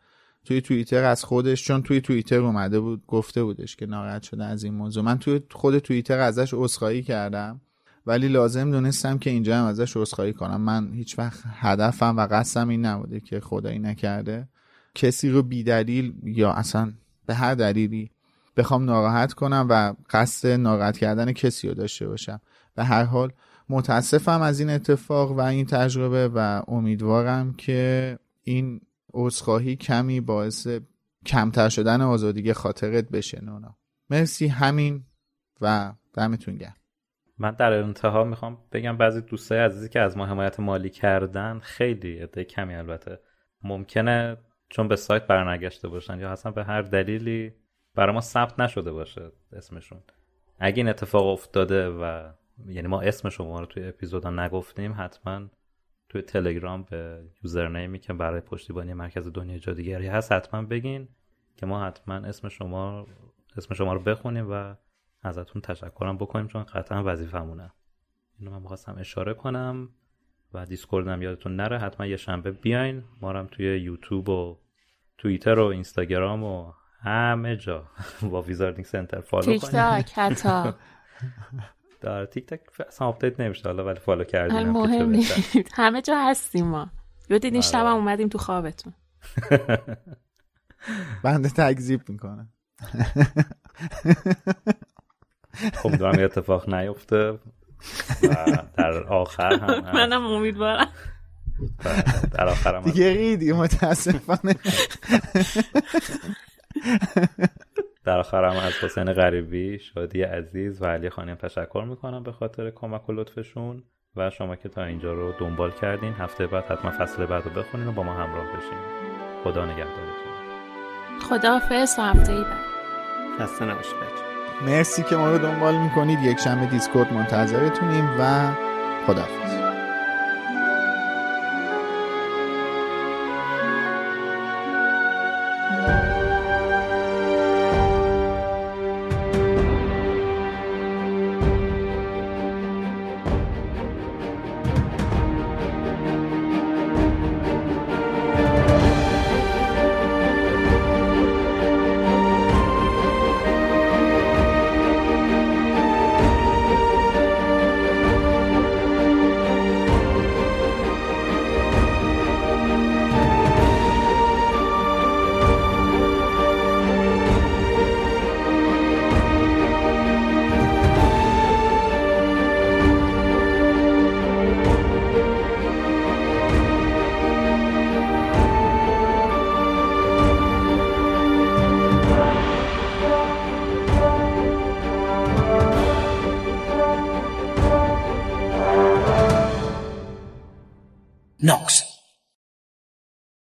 توی توییتر از خودش چون توی توییتر اومده بود گفته بودش که ناراحت شده از این موضوع. من توی خود توییتر ازش عذرخواهی کردم ولی لازم دونستم که اینجا هم ازش عذرخواهی کنم. من هیچ وقت هدفم و قصدم این نبوده که خدایی نکرده. کسی رو بیدلیل یا اصلا به هر دلیلی بخوام ناراحت کنم و قصد ناراحت کردن کسی رو داشته باشم. به هر حال متاسفم از این اتفاق و این تجربه و امیدوارم که این عذرخواهی کمی باعث کمتر شدن آزادی خاطرت بشه نونا. مرسی همین و دمتون گرم. من در انتها می‌خوام بگم بعضی دوستای عزیزی که از ما حمایت مالی کردن خیلی عده کمی البته ممکنه چون به سایت برنگشته باشن یا اصلا به هر دلیلی برای ما ثبت نشده باشه اسمشون. اگه این اتفاق افتاده و یعنی ما اسم شما رو توی اپیزودا نگفتیم حتما توی تلگرام به یوزرنیمی که برای پشتیبانی مرکز دنیای جادوگری هست حتما بگین که ما حتما اسم شما اسم شما رو بخونیم و ازتون تشکرم بکنیم چون قطعا وظیفمونه اینو من می‌خواستم اشاره کنم و دیسکوردم یادتون نره حتما یه شنبه بیاین. ما هم توی یوتیوب و توییتر و اینستاگرام و همه جا. با Wizarding Center follow کنیم تیک تاک حتی. در تیک تاک اصلا آپدیت نمیشه حالا ولی follow کردیم مهم نیست همه جا هستیم ما. یا دیدین شب اومدیم تو خوابتون. بنده تکذیب می‌کنم خب دارم اتفاق نیفته. در آخر هم منم امیدوارم. در آخر هم دیگه ریدی متاسفانه. در آخر هم از حسین غریبی شادی عزیز و علی خانیم تشکر می‌کنم به خاطر کمک و لطفشون و شما که تا اینجا رو دنبال کردین. هفته بعد حتما فصل بعد رو بخونین و با ما همراه بشین. خدا نگهدارتون. خدا حافظ و هفته ای بعد. خسته نباشید مرسی که ما رو دنبال می‌کنید. یک شنبه دیسکورد منتظرتونیم و خداحافظ.